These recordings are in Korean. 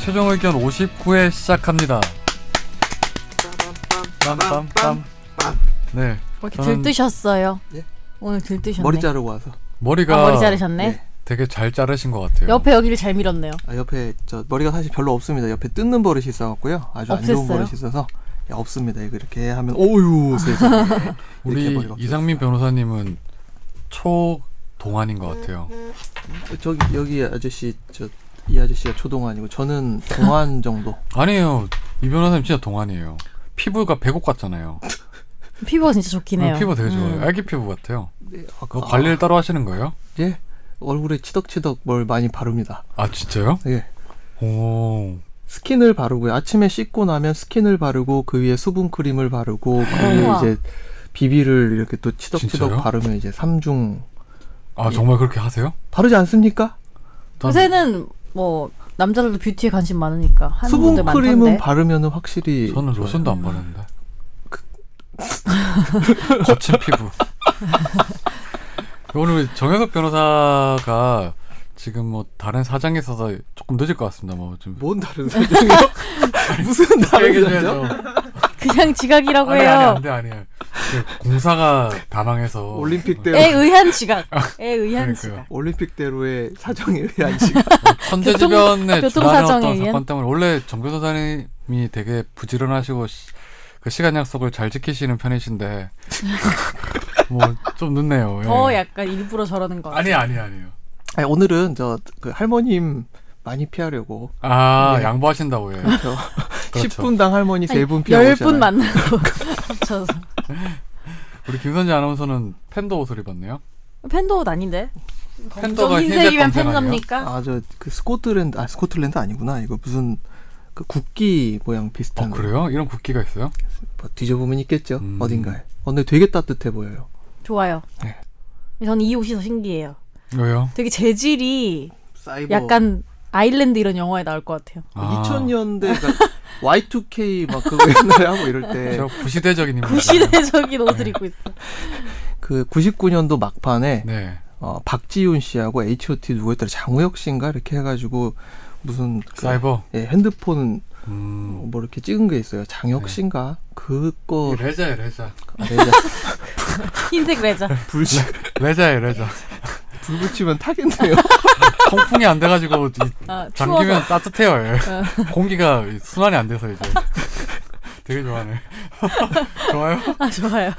최종 의견 59회 시작합니다. 빰빰빰. 네. 왜 이렇게 저는 들뜨셨어요? 예? 오늘 들뜨셨네. 머리 자르고 와서. 머리가 아, 머리 자르셨네. 네. 되게 잘 자르신 것 같아요. 옆에 여기를 잘 밀었네요. 아, 옆에 저 머리가 사실 별로 없습니다. 옆에 뜯는 버릇이 있어갖고요. 아주 안 좋은 없앴어요? 버릇이 있어서 야, 없습니다. 이거 이렇게 하면 오유 세상에. 이렇게 우리 머리가 이상민 변호사님은 초 동안인 것 같아요. 저기 여기 아저씨 저 이 아저씨가 초동안이고 저는 동안 정도. 아니에요. 이 변호사님 진짜 동안이에요. 피부가 백옥 같잖아요. 피부가 진짜 좋긴 해요. 피부 되게 좋아요. 음. 애기 피부 같아요. 네, 아, 그거 관리를 따로 하시는 거예요? 예. 얼굴에 치덕치덕 뭘 많이 바릅니다. 아 진짜요? 예. 오. 스킨을 바르고요. 아침에 씻고 나면 스킨을 바르고 그 위에 수분 크림을 바르고 그 위에. 이제 비비를 이렇게 또 치덕치덕 진짜요? 바르면 이제 삼중 아 예. 정말 그렇게 하세요? 바르지 않습니까? 요새는 뭐 남자들도 뷰티에 관심 많으니까 하는 수분 분들 크림은 많던데. 바르면은 확실히 저는. 로션도 안 바르는데. 거친 피부. 오늘 정현석 변호사가 지금 뭐 다른 사장에 있어서 조금 늦을 것 같습니다. 뭐좀 뭔 다른 사정이요? 무슨 다른 사정? 그냥 지각이라고 아니 해요. 아니 안돼 아니에요. 그 공사가 다 망해서 올림픽대로 에 의한 지각. 에 의한 그러니까요. 지각. 올림픽대로의 사정에 의한 사정에 어떤 의한? 사건 때문에 원래 정 변호사님이 되게 부지런하시고 시, 그 시간 약속을 잘 지키시는 편이신데 뭐 좀 늦네요. 예. 더 약간 일부러 저러는 거. 아니 아니 아니요. 아니, 오늘은 저 그 할머님 많이 피하려고 아 네. 양보하신다고 해. 저 그렇죠. 10분당 할머니 3분 피하고 열분 오잖아요. 만나고 합쳐서. 우리 김선재 아나운서는 팬더 옷을 입었네요. 팬더 옷 아닌데? 팬더가 흰색이면? 팬더입니까? 아 저 그 스코틀랜드 아 스코틀랜드 아니구나. 이거 무슨 그 국기 모양 어 비슷한 그래요? 이런 국기가 있어요? 뭐 뒤져보면 있겠죠. 음. 어딘가에. 어, 근데 되게 따뜻해 보여요. 좋아요. 네. 저는 이 옷이 더 신기해요. 왜요? 되게 재질이 사이버 약간 아일랜드 이런 영화에 나올 것 같아요. 아, 2000년대 Y2K 막 그거 옛날에 하고 이럴 때 저 구시대적인 인물. 구시대적인 옷을 입고 있어. 그 99년도 막판에 네. 어, 박지윤 씨하고 H.O.T 누구였더라 장우혁 씨인가 이렇게 해가지고 무슨 그, 사이버. 예, 핸드폰 음. 뭐 이렇게 찍은 게 있어요. 장혁 네. 씨인가 그거 레자예 레자. 아, 레자 흰색 레자. 불 레자예 레자. 불 붙이면 타겠네요. 통풍이 안 돼가지고 이 아, 잠기면. 따뜻해요. 예. 공기가 순환이 안 돼서 이제. 되게 좋아하네. 좋아요? 아 좋아요.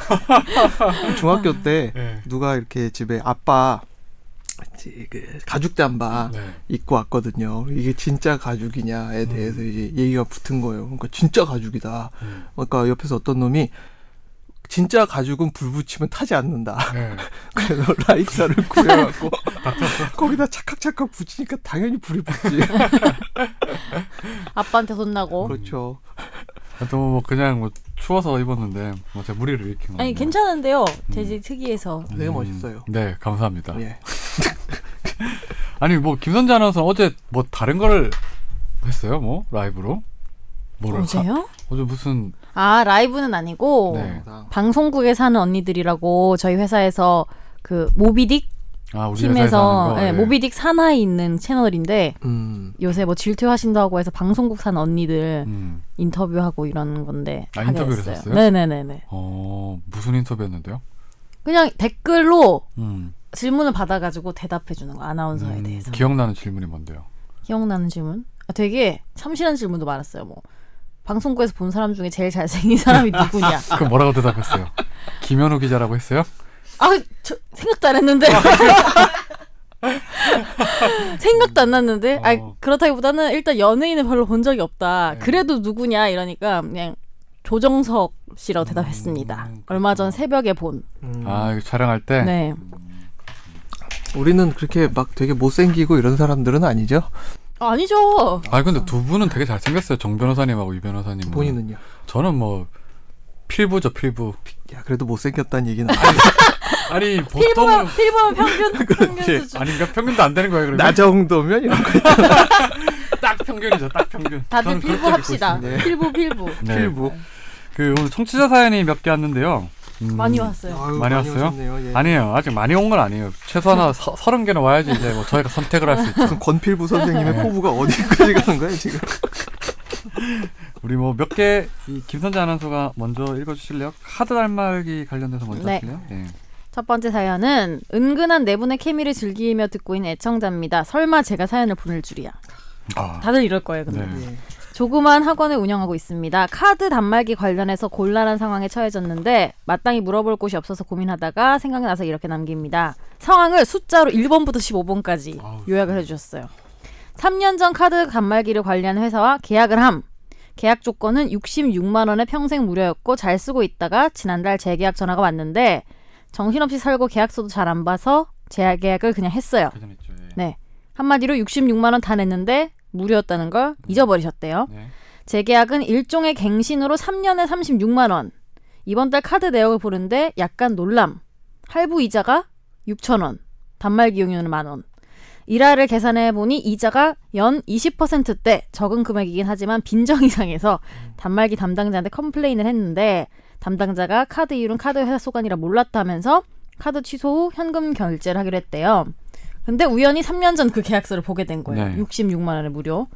중학교 때 네. 누가 이렇게 집에 아빠 그 가죽 잠바 네. 입고 왔거든요. 이게 진짜 가죽이냐에 대해서 이제 얘기가 붙은 거예요. 그러니까 진짜 가죽이다. 음. 그러니까 옆에서 어떤 놈이 진짜 가죽은 불 붙이면 타지 않는다. 네. 그래서 라이터를 구해갖고 거기다 찰칵찰칵 붙이니까 당연히 불이 붙지. 아빠한테 혼나고. 그렇죠. 또뭐 그냥 뭐 추워서 입었는데 뭐 제가 무리를 일으킨 거. 아니 괜찮은데요. 재질 특이해서. 되게 멋있어요. 네, 감사합니다. 예. 아니 뭐 김선재 아나운서 어제 뭐 다른 걸 했어요? 뭐 라이브로? 뭐를 어제요? 하- 어제 무슨 아 라이브는 아니고 네. 방송국에 사는 언니들이라고 저희 회사에서 그 모비딕 아 팀에서. 예, 예. 모비딕 산하에 있는 채널인데 음. 요새 뭐 질투하신다고 해서 방송국 사는 언니들 음. 인터뷰하고 이러는 건데 아, 인터뷰를. 했었어요? 네네네네. 어 무슨 인터뷰였는데요? 그냥 댓글로 음. 질문을 받아가지고 대답해 주는 거 아나운서에 음, 대해서 기억나는 질문이 뭔데요? 기억나는 질문? 아, 되게 참신한 질문도 많았어요. 뭐 방송국에서 본 사람 중에 제일 잘생긴 사람이 누구냐? 그 뭐라고 대답했어요? 김현우 기자라고 했어요? 아, 저 생각도 안 했는데. 생각도 안 났는데. 아, 어. 그렇다기보다는 일단 연예인을 별로 본 적이 없다. 네. 그래도 누구냐 이러니까 그냥 조정석 씨라고 대답했습니다. 음, 얼마 전 새벽에 본. 음. 아 이거 촬영할 때. 네. 우리는 그렇게 막 되게 못생기고 이런 사람들은 아니죠. 아, 아니죠. 아 근데 두 분은 되게 잘생겼어요. 정 변호사님하고 이 변호사님. 본인은요. 저는 뭐 필부죠 필부. 야 그래도 못생겼다는 얘기는 아니 필보면 보통은 필보면 평균 평균 수준. 아닌가 평균도 안 되는 거예요. 그러면 나 정도면 이런 거 딱 평균이죠. 딱 평균. 다들 저는 그렇게 필부 믿고 합시다. 있습니다. 네. 필부 필부. 네. 필부. 그 오늘 청취자 사연이 몇 개 왔는데요. 음, 많이 왔어요. 아유, 많이 왔어요? 오셨네요. 예. 아니에요. 아직 많이 온 건 아니에요. 최소한 서, 서른 개는 와야지 이제 뭐 저희가 선택을 할 수 있죠. 권필부 선생님의 네. 포부가 어디까지 가는 거예요 지금? 우리 뭐 몇개이 김선재 아나운서가 먼저 읽어주실래요? 카드 달말기 관련돼서 먼저 네. 하실래요? 예. 첫 번째 사연은 은근한 네 분의 케미를 즐기며 듣고 있는 애청자입니다. 설마 제가 사연을 보낼 줄이야. 아, 다들 이럴 거예요, 근데. 네. 예. 조그만 학원을 운영하고 있습니다. 카드 단말기 관련해서 곤란한 상황에 처해졌는데 마땅히 물어볼 곳이 없어서 고민하다가 생각나서 이렇게 남깁니다. 상황을 숫자로 1번부터 15번까지 아우, 요약을 해주셨어요. 3년 전 카드 단말기를 관리한 회사와 계약을 함. 계약 조건은 66만 원에 평생 무료였고 잘 쓰고 있다가 지난달 재계약 전화가 왔는데 정신없이 살고 계약서도 잘 안 봐서 재계약을 그냥 했어요. 예. 네. 한마디로 66만 원 다 냈는데 무료였다는 걸 잊어버리셨대요. 네. 재계약은 일종의 갱신으로 3년에 36만 원. 이번 달 카드 내역을 보는데 약간 놀람. 할부 이자가 6천 원. 단말기 이용료는 만 원. 이율을 계산해 보니 이자가 연 20%대 적은 금액이긴 하지만 빈정이 상해서 단말기 담당자한테 complain을 했는데 담당자가 카드 이율은 카드 회사 소관이라 몰랐다면서 카드 취소 후 현금 결제를 하기로 했대요. 근데 우연히 3년 전 그 계약서를 보게 된 거예요. 네. 66만 원에 무료.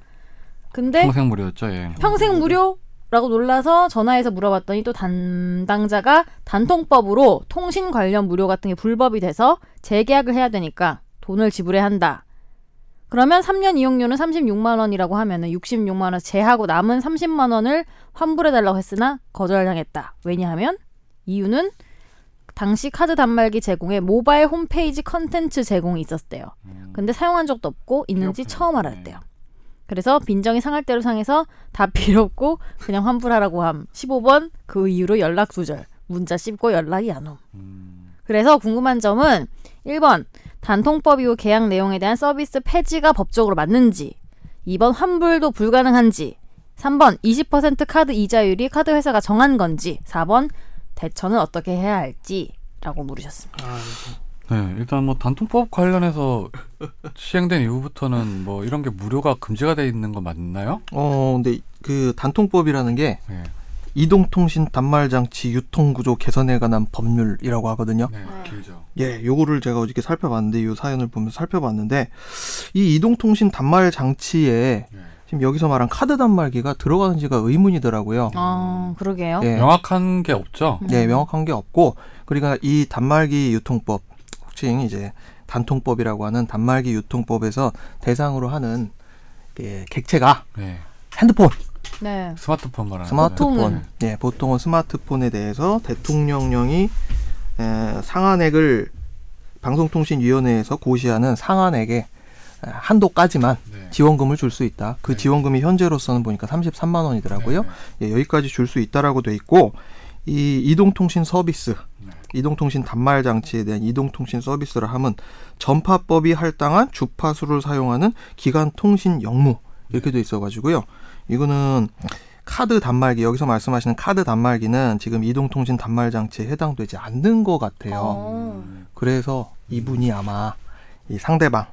근데 평생 무료였죠. 예. 평생 무료라고 놀라서 전화해서 물어봤더니 또 담당자가 단통법으로 통신 관련 무료 같은 게 불법이 돼서 재계약을 해야 되니까 돈을 지불해야 한다. 그러면 3년 이용료는 36만 원이라고 하면은 66만 원 제하고 남은 30만 원을 환불해 달라고 했으나 거절당했다. 왜냐하면 이유는 당시 카드 단말기 제공에 모바일 홈페이지 컨텐츠 제공이 있었대요. 음. 근데 사용한 적도 없고 있는지 필요 처음. 알았대요. 그래서 빈정이 상할 대로 상해서 다 필요 없고 그냥 환불하라고 함. 15번 그 이후로 연락 두절. 문자 씹고 연락이 안 옴. 음. 그래서 궁금한 점은 1번 단통법 이후 계약 내용에 대한 서비스 폐지가 법적으로 맞는지 2번 환불도 불가능한지 3번 20% 카드 이자율이 카드 회사가 정한 건지 4번 대처는 어떻게 해야 할지 라고 물으셨습니다. 아, 네, 일단 뭐 단통법 관련해서 시행된 이후부터는 뭐 이런 게 무료가 금지가 돼 있는 거 맞나요? 어, 근데 그 단통법이라는 게 네. 이동통신 단말장치 유통구조 개선에 관한 법률이라고 하거든요. 네, 길죠. 예, 요거를 제가 어저께 살펴봤는데 이 사연을 보면서 살펴봤는데 이 이동통신 단말 장치에 네. 지금 여기서 말한 카드 단말기가 들어가는지가 의문이더라고요. 아 그러게요. 예, 명확한 게 없죠. 예, 명확한 게 없고 그러니까 이 단말기 유통법 혹시 이제 단통법이라고 하는 단말기 유통법에서 대상으로 하는 예, 객체가 네. 핸드폰, 네. 스마트폰 말하는 스마트폰. 보통은. 예, 보통은 스마트폰에 대해서 대통령령이 에, 상한액을 방송통신위원회에서 고시하는 상한액의 에, 한도까지만 네. 지원금을 줄 수 있다. 그 네. 지원금이 현재로서는 보니까 33만 원이더라고요. 네, 예, 여기까지 줄 수 있다라고 돼 있고 이 이동통신 서비스, 네. 이동통신 단말 장치에 대한 이동통신 서비스를 하면 전파법이 할당한 주파수를 사용하는 기간 통신 영무 이렇게 돼 있어가지고요. 이거는 카드 단말기 여기서 말씀하시는 카드 단말기는 지금 이동통신 단말 장치에 해당되지 않는 것 같아요. 어. 음. 그래서 이분이 아마 이 상대방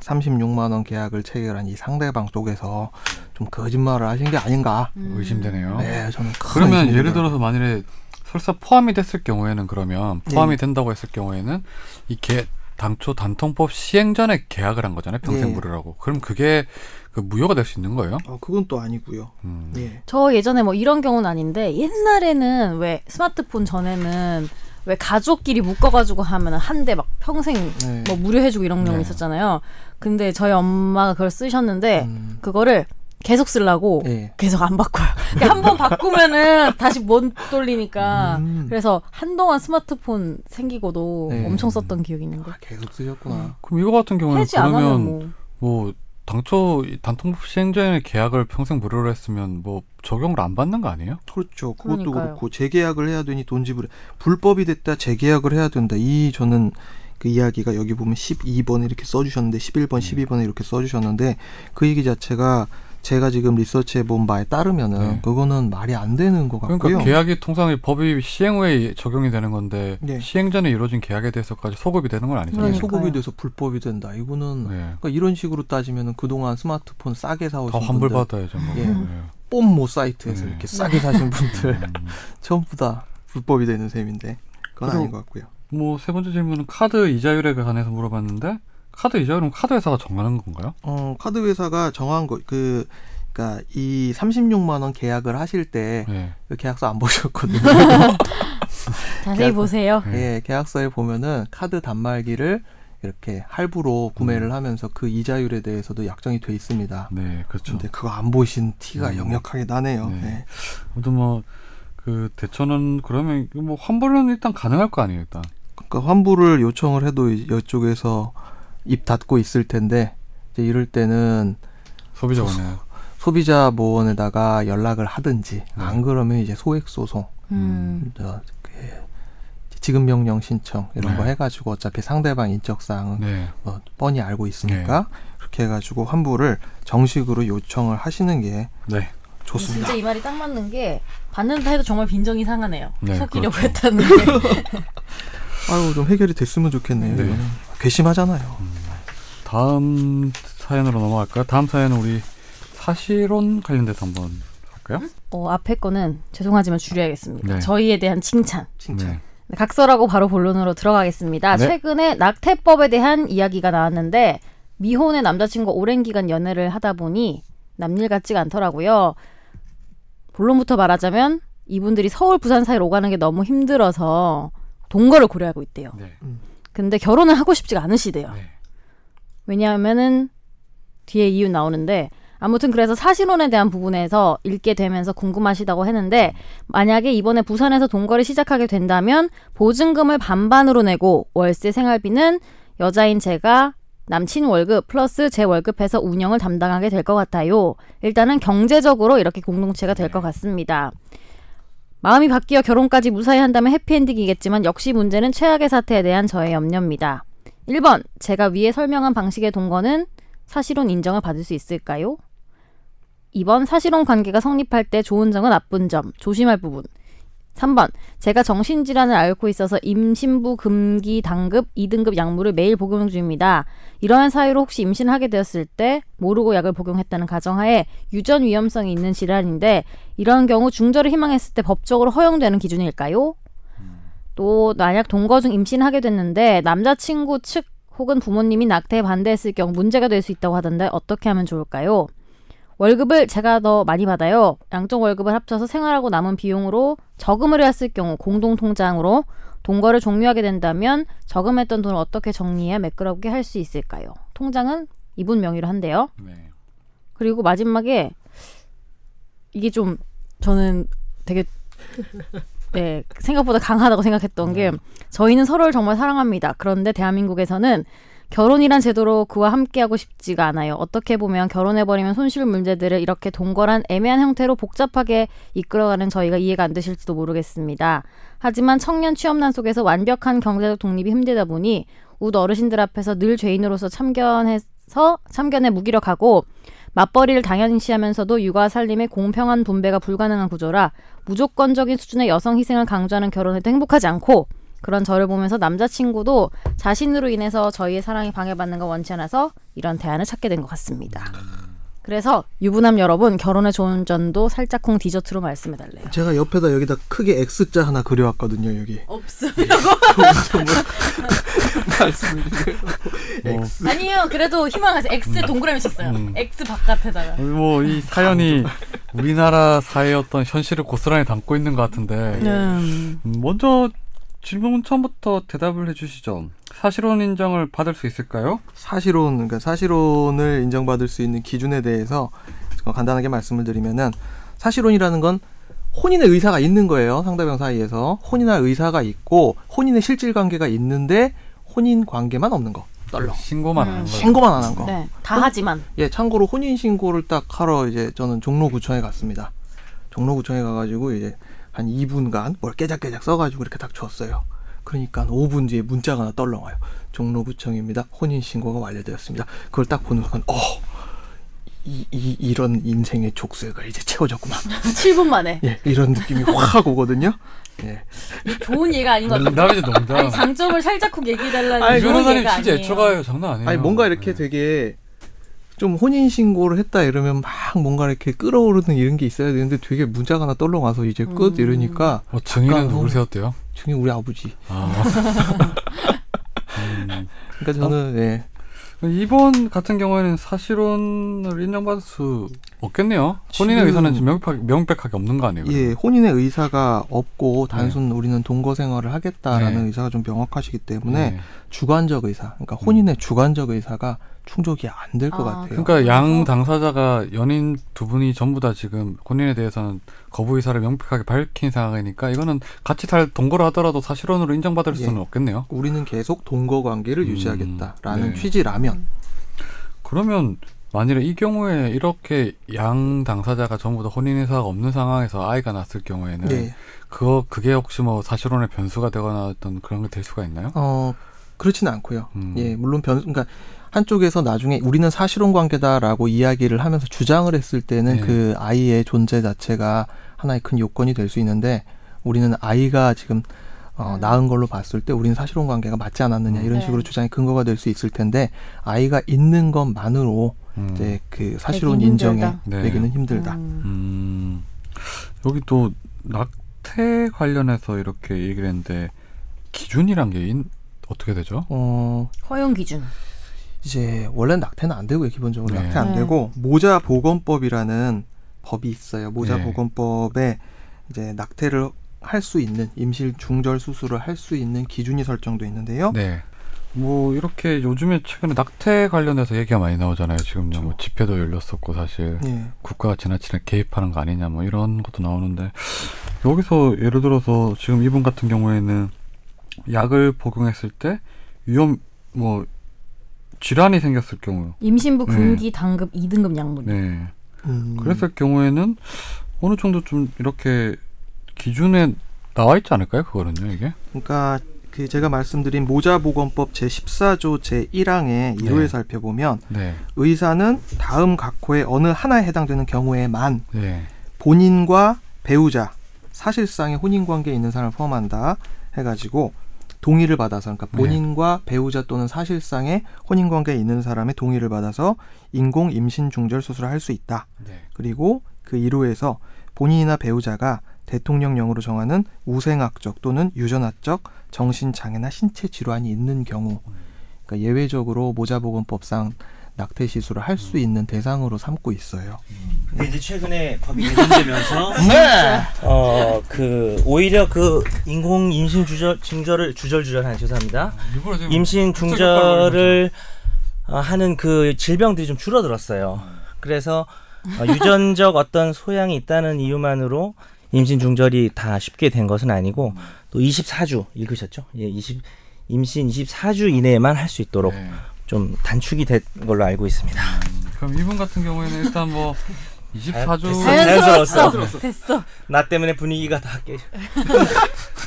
36만 원 계약을 체결한 이 상대방 속에서 좀 거짓말을 하신 게 아닌가. 음. 의심되네요. 네, 저는 큰 그러면 의심이 예를. 들어서 만일에 설사 포함이 됐을 경우에는 그러면 포함이 네. 된다고 했을 경우에는 이게 당초 단통법 시행 전에 계약을 한 거잖아요. 평생 네. 무료라고. 그럼 그게 그 무효가 될 수 있는 거예요? 어, 그건 또 아니고요. 음. 예. 저 예전에 뭐 이런 경우는 아닌데 옛날에는 왜 스마트폰 전에는 왜 가족끼리 묶어가지고 하면 한 대 막 평생 네. 뭐 무료해주고 이런 경우 네. 있었잖아요. 근데 저희 엄마가 그걸 쓰셨는데 음, 그거를 계속 쓰려고 예. 계속 안 바꿔요. 한번 바꾸면은 다시 못 돌리니까. 음. 그래서 한동안 스마트폰 생기고도 네. 엄청 썼던 기억이 있는 거예요. 아, 계속 쓰셨구나. 그럼 이거 같은 경우는 그러면 뭐. 뭐 당초 이 단통법 시행 전에 계약을 평생 무료로 했으면 뭐 적용을 안 받는 거 아니에요? 그렇죠. 그것도 그러니까요. 그렇고 재계약을 해야 되니 돈 지불해. 불법이 됐다 재계약을 해야 된다. 이 저는 그 이야기가 여기 보면 12번 이렇게 써주셨는데 11번, 음. 12번에 이렇게 써주셨는데 그 얘기 자체가 제가 지금 리서치해 본 바에 따르면은 네. 그거는 말이 안 되는 것 같고요. 그러니까 계약이 통상 이 법이 시행 후에 적용이 되는 건데 네. 시행 전에 이루어진 계약에 대해서까지 소급이 되는 건 아니잖아요. 네, 그러니까요. 소급이 돼서 불법이 된다. 이거는 네. 그러니까 이런 식으로 따지면은 그동안 스마트폰 싸게 사오신 다 환불 분들, 받아야죠. 뭐. 예. 네. 뽐뿌 사이트에서 네. 이렇게 싸게 사신 분들 음. 전부 다 불법이 되는 셈인데 그건 아닌 것 같고요. 뭐 세 번째 질문은 카드 이자율에 관해서 물어봤는데 카드 이자율은 카드 회사가 정하는 건가요? 어, 카드 회사가 정한 거 그 그러니까 이 36만 원 계약을 하실 때 네. 그 계약서 안 보셨거든요. 자세히 계약- 보세요. 네. 예, 계약서에 보면은 카드 단말기를 이렇게 할부로 구매를 하면서 그 이자율에 대해서도 약정이 돼 있습니다. 네, 그렇죠. 근데 그거 안 보신 티가 음. 역력하게 나네요. 네. 네. 아무튼 뭐 그 대처는 그러면 뭐 환불은 일단 가능할 거 아니에요, 일단. 그러니까 환불을 요청을 해도 이- 이쪽에서 입 닫고 있을 텐데 이제 이럴 때는 소비자원에. 소비자 보호원에다가 연락을 하든지 네. 안 그러면 이제 소액 소송, 음. 저, 그, 지급 명령 신청 이런 거 네. 해가지고 어차피 상대방 인적 사항은 네. 뭐 뻔히 알고 있으니까 그렇게 해가지고 환불을 정식으로 요청을 하시는 게 네. 좋습니다. 진짜 이 말이 딱 맞는 게 받는다 해도 정말 빈정이 상하네요. 네, 속이려고 그렇죠. 했다는 게. 아유 좀 해결이 됐으면 좋겠네요. 네. 이거는. 괘씸하잖아요. 다음 사연으로 넘어갈까요? 다음 사연은 우리 사실혼 관련돼서 한번 할까요? 어, 앞에 거는 죄송하지만 줄여야겠습니다. 네. 저희에 대한 칭찬. 칭찬. 네. 네, 각설하고 바로 본론으로 들어가겠습니다. 네. 최근에 낙태법에 대한 이야기가 나왔는데 미혼의 남자친구 오랜 기간 연애를 하다 보니 남일 같지가 않더라고요. 본론부터 말하자면 이분들이 서울 부산 사이로 오가는 게 너무 힘들어서 동거를 고려하고 있대요. 네. 근데 결혼을 하고 싶지가 않으시대요. 네. 왜냐하면은 뒤에 이유 나오는데 아무튼 그래서 사실혼에 대한 부분에서 읽게 되면서 궁금하시다고 했는데 만약에 이번에 부산에서 동거를 시작하게 된다면 보증금을 반반으로 내고 월세 생활비는 여자인 제가 남친 월급 플러스 제 월급해서 운영을 담당하게 될 것 같아요. 일단은 경제적으로 이렇게 공동체가 될 것 같습니다. 마음이 바뀌어 결혼까지 무사히 한다면 해피엔딩이겠지만 역시 문제는 최악의 사태에 대한 저의 염려입니다. 1번, 제가 위에 설명한 방식의 동거는 사실혼 인정을 받을 수 있을까요? 2번, 사실혼 관계가 성립할 때 좋은 점과 나쁜 점, 조심할 부분. 3번, 제가 정신질환을 앓고 있어서 임신부 금기 당급 2등급 약물을 매일 복용 중입니다. 이러한 사유로 혹시 임신을 하게 되었을 때 모르고 약을 복용했다는 가정하에 유전 위험성이 있는 질환인데 이런 경우 중절을 희망했을 때 법적으로 허용되는 기준일까요? 또 만약 동거 중 임신하게 됐는데 남자친구 측 혹은 부모님이 낙태에 반대했을 경우 문제가 될 수 있다고 하던데 어떻게 하면 좋을까요? 월급을 제가 더 많이 받아요. 양쪽 월급을 합쳐서 생활하고 남은 비용으로 저금을 했을 경우 공동 통장으로 동거를 종료하게 된다면 저금했던 돈을 어떻게 정리해야 매끄럽게 할 수 있을까요? 통장은 이분 명의로 한대요. 네. 그리고 마지막에 이게 좀 저는 되게 네, 생각보다 강하다고 생각했던 게 저희는 서로를 정말 사랑합니다. 그런데 대한민국에서는 결혼이란 제도로 그와 함께하고 싶지가 않아요. 어떻게 보면 결혼해버리면 손실 문제들을 이렇게 동거란 애매한 형태로 복잡하게 이끌어가는 저희가 이해가 안 되실지도 모르겠습니다. 하지만 청년 취업난 속에서 완벽한 경제적 독립이 힘들다 보니 웃 어르신들 앞에서 늘 죄인으로서 참견해서 참견에 무기력하고 맞벌이를 당연시하면서도 육아 살림의 공평한 분배가 불가능한 구조라 무조건적인 수준의 여성 희생을 강조하는 결혼에도 행복하지 않고 그런 저를 보면서 남자친구도 자신으로 인해서 저희의 사랑이 방해받는 걸 원치 않아서 이런 대안을 찾게 된 것 같습니다. 그래서 유부남 여러분 결혼의 좋은 점도 살짝쿵 디저트로 말씀해달래요. 제가 옆에다 여기다 크게 X자 하나 그려왔거든요. 여기. 드려요. 뭐, X. 아니요. 그래도 희망하세요. X 동그라미 쳤어요. 음. X 바깥에다가. 뭐 이 사연이 우리나라 사회의 어떤 현실을 고스란히 담고 있는 것 같은데 음. 음, 먼저 질문 처음부터 대답을 해주시죠. 사실혼 인정을 받을 수 있을까요? 사실혼, 그러니까 사실혼을 인정받을 수 있는 기준에 대해서 간단하게 말씀을 드리면은 사실혼이라는 건 혼인의 의사가 있는 거예요. 상대방 사이에서 혼인할 의사가 있고 혼인의 실질 관계가 있는데 혼인 관계만 없는 거. 떨렁. 신고만 음. 하는 거예요. 신고만 안 한 거. 네. 다 하지만. 예, 참고로 혼인 신고를 딱 하러 이제 저는 종로구청에 갔습니다. 종로구청에 가가지고 이제 한 2분간 뭘 깨작깨작 써가지고 이렇게 딱 줬어요. 그러니까 5분 뒤에 문자가 하나 떨렁와요. 종로구청입니다. 혼인 신고가 완료되었습니다. 그걸 딱 보는 순간, 어, 이, 이 이런 인생의 족쇄가 이제 채워졌구만. 7분 만에. 예, 이런 느낌이 확 오거든요. 예. 좋은 얘가 아닌 것 같아요. 농담이죠 농담. 아니 장점을 살짝쿵 얘기해달라는 아니, 이 그런 변호사님 진짜 아니에요. 애처가요 장난 아니에요. 아니 뭔가 이렇게 네. 되게 좀 혼인 신고를 했다 이러면 막 뭔가 이렇게 끌어오르는 이런 게 있어야 되는데 되게 문자가 하나 떨러 와서 이제 끝 음. 이러니까 어, 증인은 약간 누굴 뭐- 세웠대요? 중에 우리 아버지. 아. 음. 그러니까 저는 예. 이번 같은 경우에는 사실혼을 인정받을 수 없겠네요. 혼인의 의사는 지금 명백하게, 명백하게 없는 거 아니에요? 예, 혼인의 의사가 없고 단순 네. 우리는 동거 생활을 하겠다라는 네. 의사가 좀 명확하시기 때문에 네. 주관적 의사, 그러니까 혼인의 주관적 의사가 충족이 안 될것 아, 같아요. 그러니까 양 당사자가 연인 두 분이 전부 다 지금 혼인에 대해서는 거부 의사를 명백하게 밝힌 상황이니까 이거는 같이 살 동거를 하더라도 사실혼으로 인정받을 예. 수는 없겠네요. 우리는 계속 동거 관계를 음, 유지하겠다라는 네. 취지라면 그러면 만일에 이 경우에 이렇게 양 당사자가 전부 다 혼인 의사가 없는 상황에서 아이가 났을 경우에는 예. 그거 그게 혹시 뭐 사실혼의 변수가 되거나 어떤 그런 게 될 수가 있나요? 어 그렇지는 않고요. 음. 예, 물론 변 그러니까 한쪽에서 나중에 우리는 사실혼 관계다라고 이야기를 하면서 주장을 했을 때는 네. 그 아이의 존재 자체가 하나의 큰 요건이 될 수 있는데 우리는 아이가 지금 어, 음. 낳은 걸로 봤을 때 우리는 사실혼 관계가 맞지 않았느냐 이런 네. 식으로 주장의 근거가 될 수 있을 텐데 아이가 있는 것만으로 음. 이제 그 사실혼 힘들다. 네. 되기는 힘들다. 음. 음, 여기 또 낙태 관련해서 이렇게 얘기를 했는데 기준이란 게 인- 어떻게 되죠? 어 허용 기준. 이제 원래 는 낙태는 안 되고요 기본적으로 네. 낙태 안 네. 되고 모자 보건법이라는 법이 있어요 모자 네. 보건법에 이제 낙태를 할 수 있는 임실 중절 수술을 할 수 있는 기준이 설정돼 있는데요 네. 뭐 이렇게 요즘에 최근에 낙태 관련해서 얘기가 많이 나오잖아요. 지금요. 뭐 집회도 열렸었고 사실 예. 국가가 지나치게 개입하는 거 아니냐 뭐 이런 것도 나오는데 여기서 예를 들어서 지금 이분 같은 경우에는 약을 복용했을 때 위험 뭐 질환이 생겼을 경우 임신부 네. 금기 당급 2등급 약물. 네 음, 그랬을 경우에는 어느 정도 좀 이렇게 기준에 나와 있지 않을까요? 그거는요, 이게? 그러니까 그 제가 말씀드린 모자 보건법 제 14조 제 1항의 1호에 네. 살펴보면 네, 의사는 다음 각호의 어느 하나에 해당되는 경우에만 네, 본인과 배우자 사실상의 혼인 관계에 있는 사람을 포함한다 해 가지고 동의를 받아서 그러니까 네. 본인과 배우자 또는 사실상의 혼인 관계에 있는 사람의 동의를 받아서 인공 임신 중절 수술을 할 수 있다. 네. 그리고 그 1호에서 본인이나 배우자가 대통령령으로 정하는 우생학적 또는 유전학적 정신장애나 신체 질환이 있는 경우 그러니까 예외적으로 모자보건법상 낙태 시술을 할 수 있는 대상으로 삼고 있어요. 근데 이제 최근에 법이 개정되면서 네. 어그 오히려 그 인공 임신 주절 중절을 주절 주절한 죄송합니다. 지금 임신 중절을 어, 하는 그 질병들이 좀 줄어들었어요. 그래서 어, 유전적 어떤 소양이 있다는 이유만으로 임신 중절이 다 쉽게 된 것은 아니고 또 24주 읽으셨죠? 예, 20 임신 24주 이내에만 할 수 있도록 네. 좀 단축이 된 걸로 알고 있습니다. 그럼 이분 같은 경우에는 일단 뭐 24주 됐어요. 자연스러웠어. 자연스러웠어. 됐어. 나 때문에 분위기가 다 깨,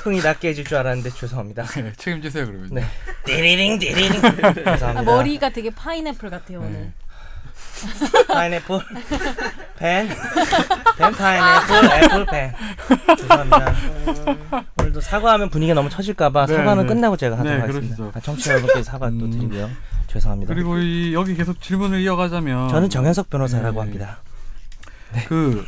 흥이 다 깨질 줄 알았는데 죄송합니다. 네, 책임지세요 그러면. 네. 띠리링 띠리링. 죄송합니다. 아, 머리가 되게 파인애플 같아요 오늘. 네. 파인애플 펜, 펜 파인애플 애플 펜. 죄송합니다. 오늘도 사과하면 분위기가 너무 처질까봐 네, 사과는 네. 끝나고 제가 하도록 네, 하겠습니다. 그러시죠. 아, 청취자 여러분께 사과 또 음. 드리고요. 죄송합니다. 그리고 이 여기 계속 질문을 이어가자면 저는 정현석 변호사라고 네. 합니다. 그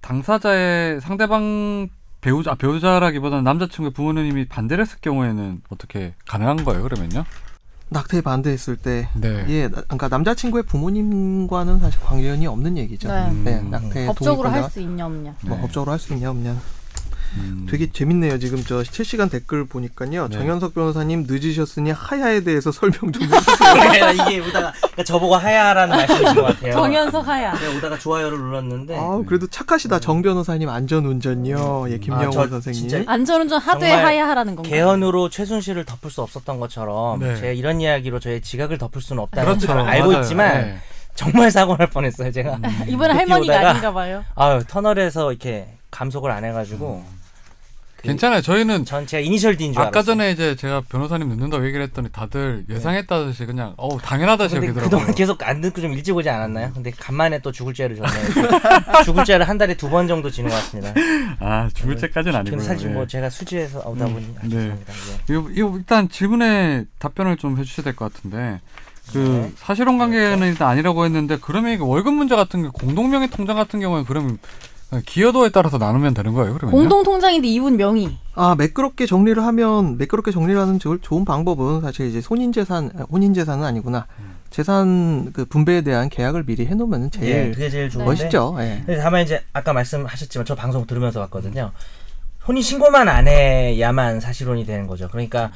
당사자의 상대방 배우자 아, 배우자라기보다는 남자친구의 부모님이 반대를 했을 경우에는 어떻게 가능한 거예요? 그러면요? 낙태에 반대했을 때 네. 예, 나- 그러니까 남자친구의 부모님과는 사실 관련이 없는 얘기죠. 네. 네, 음. 낙태 법적으로 할 수 있냐 없냐. 뭐 네. 법적으로 할 수 있냐 없냐. 음. 되게 재밌네요. 지금 저 실시간 댓글 보니까요. 네. 정현석 변호사님 늦으셨으니 하야에 대해서 설명 좀 해주세요. 네, 이게 오다가 그러니까 저보고 하야라는 말씀이신 것 같아요. 정현석 하야. 제가 오다가 좋아요를 눌렀는데 아, 그래도 착하시다. 정 변호사님 안전운전요. 예, 김영원 아, 저 선생님. 진짜 안전운전 하드에 정말 하야 하라는 건가요? 개헌으로 최순실을 덮을 수 없었던 것처럼 네. 제가 이런 이야기로 저의 지각을 덮을 수는 없다는 그렇죠. 걸 알고 맞아요. 있지만 네. 정말 사고 날 뻔했어요 제가 이번에 늦게 할머니가 오다가 아닌가 봐요. 아유 터널에서 이렇게 감속을 안 해가지고 그 괜찮아요. 저희는 전 제가 이니셜 D인 줄 아까 알았어요 전에 이제 제가 변호사님 늦는다고 얘기를 했더니 다들 예상했다듯이 그냥 어우 당연하다시 근데. 그동안 계속 안 듣고 좀 일찍 오지 않았나요? 근데 간만에 또 죽을 죄를 졌네요 죽을 죄를 한 달에 두 번 정도 지는 것 같습니다 아 죽을 때까지는 아니고요. 근데 사실 예. 뭐 제가 수지에서 오다 음, 보니 아, 네. 죄송합니다 예. 이거, 이거 일단 질문에 답변을 좀 해주셔야 될 것 같은데 그 네. 사실혼 관계는 일단 아니라고 했는데 그러면 이게 월급 문제 같은 게 공동명의 통장 같은 경우에 그러면 기여도에 따라서 나누면 되는 거예요, 그러면요? 공동 통장인데 이분 명의. 아 매끄럽게 정리를 하면 매끄럽게 정리를 하는 조- 좋은 방법은 사실 이제 혼인 재산 아, 혼인 재산은 아니구나 재산 그 분배에 대한 계약을 미리 해놓으면 예, 제일 그게 제일 좋은데. 멋있죠. 예. 근데 다만 이제 아까 말씀하셨지만 저 방송 들으면서 봤거든요. 혼인 신고만 안 해야만 사실혼이 되는 거죠. 그러니까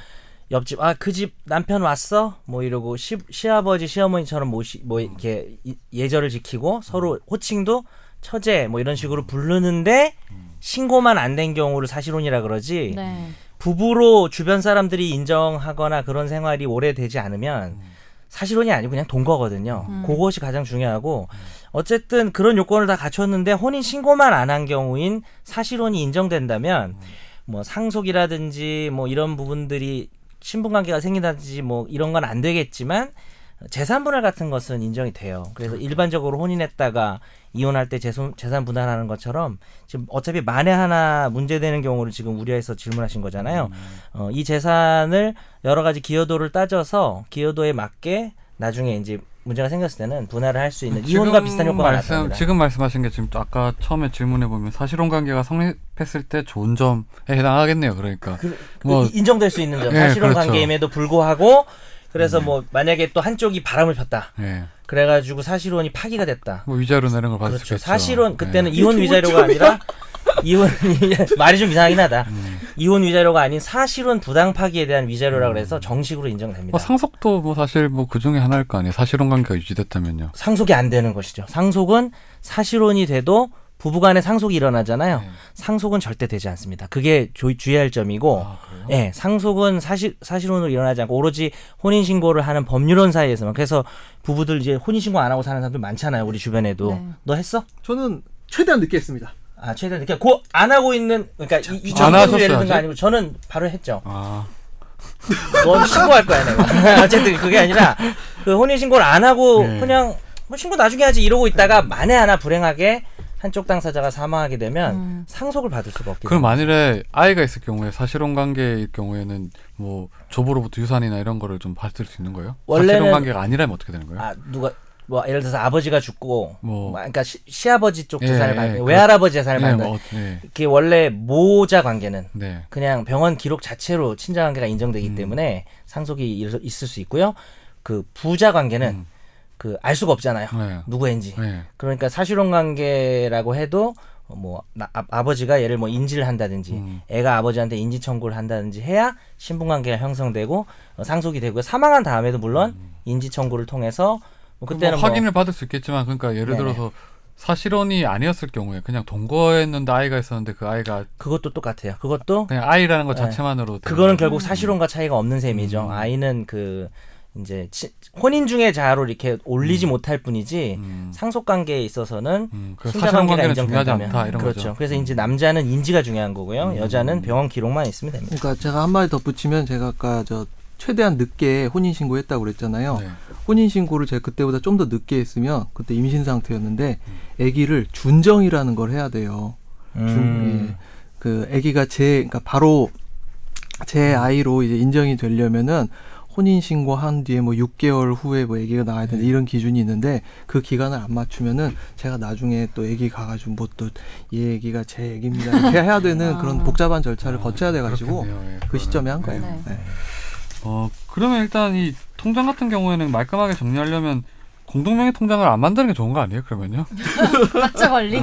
옆집 아 그 집 남편 왔어 뭐 이러고 시, 시아버지 시어머니처럼 모시 뭐 이렇게 이- 예절을 지키고 서로 호칭도 처제 뭐 이런 식으로 부르는데 신고만 안 된 경우를 사실혼이라 그러지 네. 부부로 주변 사람들이 인정하거나 그런 생활이 오래되지 않으면 사실혼이 아니고 그냥 동거거든요. 음. 그것이 가장 중요하고 어쨌든 그런 요건을 다 갖췄는데 혼인 신고만 안 한 경우인 사실혼이 인정된다면 뭐 상속이라든지 뭐 이런 부분들이 신분 관계가 생긴다든지 뭐 이런 건 안 되겠지만 재산 분할 같은 것은 인정이 돼요. 그래서 일반적으로 혼인했다가 이혼할 때 재산, 재산 분할하는 것처럼 지금 어차피 만에 하나 문제되는 경우를 지금 우려해서 질문하신 거잖아요. 어, 이 재산을 여러 가지 기여도를 따져서 기여도에 맞게 나중에 이제 문제가 생겼을 때는 분할을 할 수 있는 이혼과 비슷한 효과가 말씀, 나타납니다. 지금 말씀하신 게 지금 아까 처음에 질문해 보면 사실혼 관계가 성립했을 때 좋은 점에 해당하겠네요. 그러니까 그, 그 뭐- 인정될 수 있는 점 예, 사실혼 그렇죠. 관계임에도 불구하고 그래서 뭐 만약에 또 한쪽이 바람을 폈다. 예. 그래가지고 사실혼이 파기가 됐다. 뭐 위자료 내는 걸수 그렇죠. 사실혼 그때는 예. 이혼 위자료가 아니라 이혼 말이 좀 이상하긴 하다. 음. 이혼 위자료가 아닌 사실혼 부당 파기에 대한 위자료라 그래서 정식으로 인정됩니다. 뭐 상속도 뭐 사실 뭐 그 중에 하나일 거 아니에요. 사실혼 관계가 유지됐다면요. 상속이 안 되는 것이죠. 상속은 사실혼이 돼도 부부간에 상속이 일어나잖아요. 네. 상속은 절대 되지 않습니다. 그게 조- 주의할 점이고, 아? 예, 상속은 사실 사실혼으로 일어나지 않고 오로지 혼인 신고를 하는 법률원 사이에서만. 그래서 부부들 이제 혼인 신고 안 하고 사는 사람들 많잖아요. 우리 주변에도. 네. 너 했어? 저는 최대한 늦게 했습니다. 아, 최대한 이렇게 고안 하고 있는 그러니까 이, 이든 거? 아니고 저는 바로 했죠. 아, 넌 신고할 거야 내가. 어쨌든 그게 아니라 그 혼인 신고를 안 하고 네. 그냥 뭐 신고 나중에 하지 이러고 있다가 만에 하나 불행하게 한쪽 당사자가 사망하게 되면 음. 상속을 받을 수가 없게 그럼. 만일에 아이가 있을 경우에 사실혼 관계일 경우에는 뭐 조부로부터 유산이나 이런 거를 좀 받을 수 있는 거예요? 원래는- 사실혼 관계가 아니라면 어떻게 되는 거예요? 아 누가 뭐 예를 들어서 아버지가 죽고 뭐. 뭐 그러니까 시, 시아버지 쪽 예, 재산을 예, 받는 그- 외할아버지 재산을 네, 받는 뭐, 네, 그게 원래 모자 관계는 네. 그냥 병원 기록 자체로 친자 관계가 인정되기 음. 때문에 상속이 일- 있을 수 있고요. 그 부자 관계는 음. 그 알 수가 없잖아요. 네. 누구인지. 네. 그러니까 사실혼 관계라고 해도 뭐 나- 아, 아버지가 얘를 뭐 인지를 한다든지 음. 애가 아버지한테 인지 청구를 한다든지 해야 신분 관계가 형성되고 어, 상속이 되고 사망한 다음에도 물론 인지 청구를 통해서 뭐 그때는 그때는 뭐 확인을 받을 수 있겠지만 그러니까 예를 네네. 들어서 사실혼이 아니었을 경우에 그냥 동거했는데 아이가 있었는데 그 아이가 그것도 똑같아요. 그것도 그냥 아이라는 것 네. 자체만으로 되는 그거는. 결국 사실혼과 차이가 없는 셈이죠. 음. 아이는 그 이제 치- 혼인 중에 자로 이렇게 올리지 못할 뿐이지 음. 상속 관계에 있어서는 음, 사실혼 관계가 인정된다면 않다 이런 그렇죠. 거죠. 음. 그래서 이제 남자는 인지가 중요한 거고요. 여자는 병원 기록만 있으면 됩니다. 그러니까 제가 한 마디 덧붙이면 제가 아까 저 최대한 늦게 혼인 신고했다고 그랬잖아요. 네. 혼인 신고를 제가 그때보다 좀 더 늦게 했으면 그때 임신 상태였는데 아기를 준정이라는 걸 해야 돼요. 준, 음. 예. 그 아기가 제 그러니까 바로 제 아이로 이제 인정이 되려면은 혼인 신고한 뒤에 뭐 6개월 후에 뭐 아기가 나와야 되는 이런 기준이 있는데 그 기간을 안 맞추면은 제가 나중에 또 아기 가가지고 뭐 또 얘 아기가 제 아기입니다 이렇게 해야 되는 아. 그런 복잡한 절차를 거쳐야 돼가지고. 예, 그. 시점에 한 거예요. 네. 네. 어 그러면 일단 이 통장 같은 경우에는 말끔하게 정리하려면 공동명의 통장을 안 만드는 게 좋은 거 아니에요? 그러면요? 각자 관리.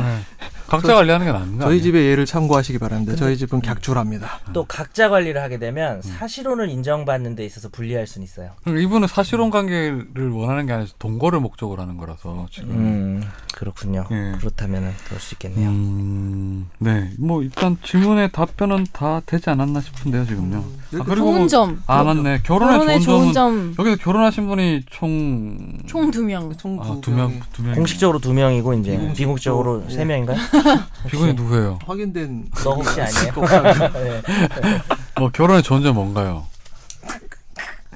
네. 각자 관리하는 게거 저희? 집의 예를 참고하시기 바랍니다. 저희 집은 객출합니다. 또 각자 관리를 하게 되면 음. 사실혼을 인정받는 데 있어서 불리할 수는 있어요. 이분은 사실혼 관계를 원하는 게 아니라 동거를 목적으로 하는 거라서 지금. 음, 그렇군요. 예. 그렇다면 그럴 수 있겠네요. 음, 네. 뭐 일단 질문의 답변은 다 되지 않았나 싶은데요, 지금요. 아, 좋은 점. 아 맞네. 결혼의, 결혼의 좋은, 좋은 점. 여기서 결혼하신 분이 총 총 두 명. 총 아, 두 명, 명이 두 명. 공식적으로 두 명이고 이제 비공식적으로, 예. 세 명인가요? 비건이 누구예요? 확인된 너 혹시 아니에요? 네. 뭐 결혼의 좋은 점 뭔가요?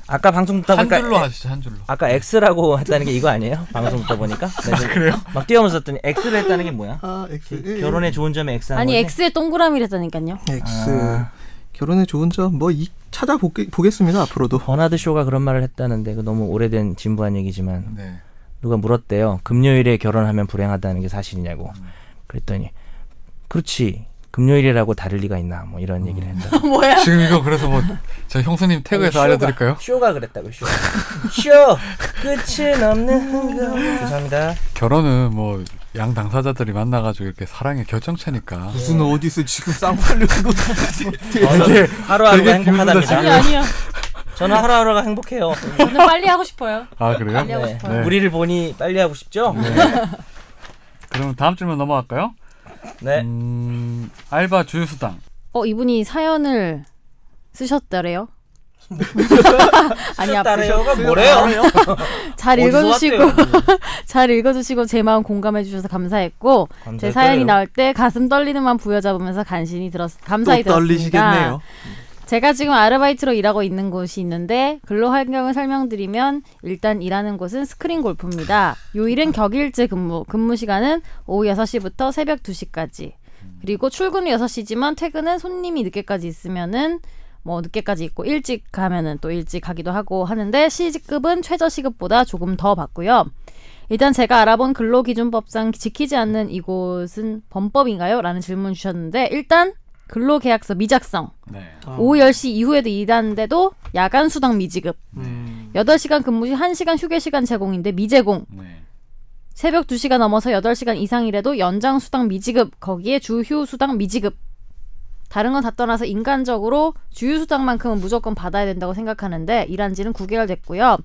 아까 방송 듣다 한 보니까 줄로 에- 하시죠, 한 줄로. 아까 X라고 했다는 게 이거 아니에요? 방송 듣다 보니까 네, 그래요? 막 뛰어면서 했더니 X를 했다는 게 뭐야? 아, X. 결혼에 좋은 점에 X 하는 아니 거지? X에 동그라미랬다니까요. X. 아. 결혼에 좋은 점 뭐 찾아보겠습니다 앞으로도. 버나드 쇼가 그런 말을 했다는데 그 너무 오래된 진부한 얘기지만 네. 누가 물었대요. 금요일에 결혼하면 불행하다는 게 사실이냐고. 음. 그랬더니 그렇지. 금요일이라고 다를 리가 있나 뭐 이런 음. 얘기를 했다. 뭐야? 지금 이거 그래서 뭐 제가 형수님 태그해서 알려드릴까요? 쇼가 그랬다고 쇼. 쇼 끝은 없는 거. 죄송합니다. 결혼은 뭐 양 당사자들이 만나가지고 이렇게 사랑의 결정체니까. 무슨 어디서 지금 쌍팔려고 저는 하루하루가 되게 행복하답니다. 아니 아니요. 저는 하루하루가 행복해요. 저는 빨리 하고 싶어요. 아 그래요? 빨리 하고 네. 싶어요. 우리를 보니 빨리 하고 싶죠? 그럼 다음 질문 넘어갈까요? 네. 음, 알바 주유수당. 어 이분이 사연을 쓰셨더래요. 아니 따래요가 뭐래요? 잘 읽어주시고? 잘 읽어주시고 제 마음 공감해 주셔서 감사했고 제 사연이 나올 때 가슴 떨리는 만 부여잡으면서 간신히 들었 감사히 또 들었습니다. 떨리시겠네요. 제가 지금 아르바이트로 일하고 있는 곳이 있는데 근로 환경을 설명드리면 일단 일하는 곳은 스크린 골프입니다. 요일은 격일제 근무. 근무 시간은 오후 6시부터 새벽 2시까지. 그리고 출근은 6시지만 퇴근은 손님이 늦게까지 있으면은 뭐 늦게까지 있고 일찍 가면은 또 일찍 가기도 하고 하는데 시급은 최저 시급보다 조금 더 받고요. 일단 제가 알아본 근로기준법상 지키지 않는 이곳은 범법인가요? 라는 질문 주셨는데 일단 근로계약서 미작성 네. 오후 10시 이후에도 일하는데도 야간 수당 미지급. 음. 8시간 근무 시 1시간 휴게 시간 제공인데 미제공. 네. 새벽 2시가 넘어서 8시간 이상이라도 연장 수당 미지급. 거기에 주휴 수당 미지급. 다른 건 다 떠나서 인간적으로 주휴 수당만큼은 무조건 받아야 된다고 생각하는데 일한 지는 9개월 됐고요.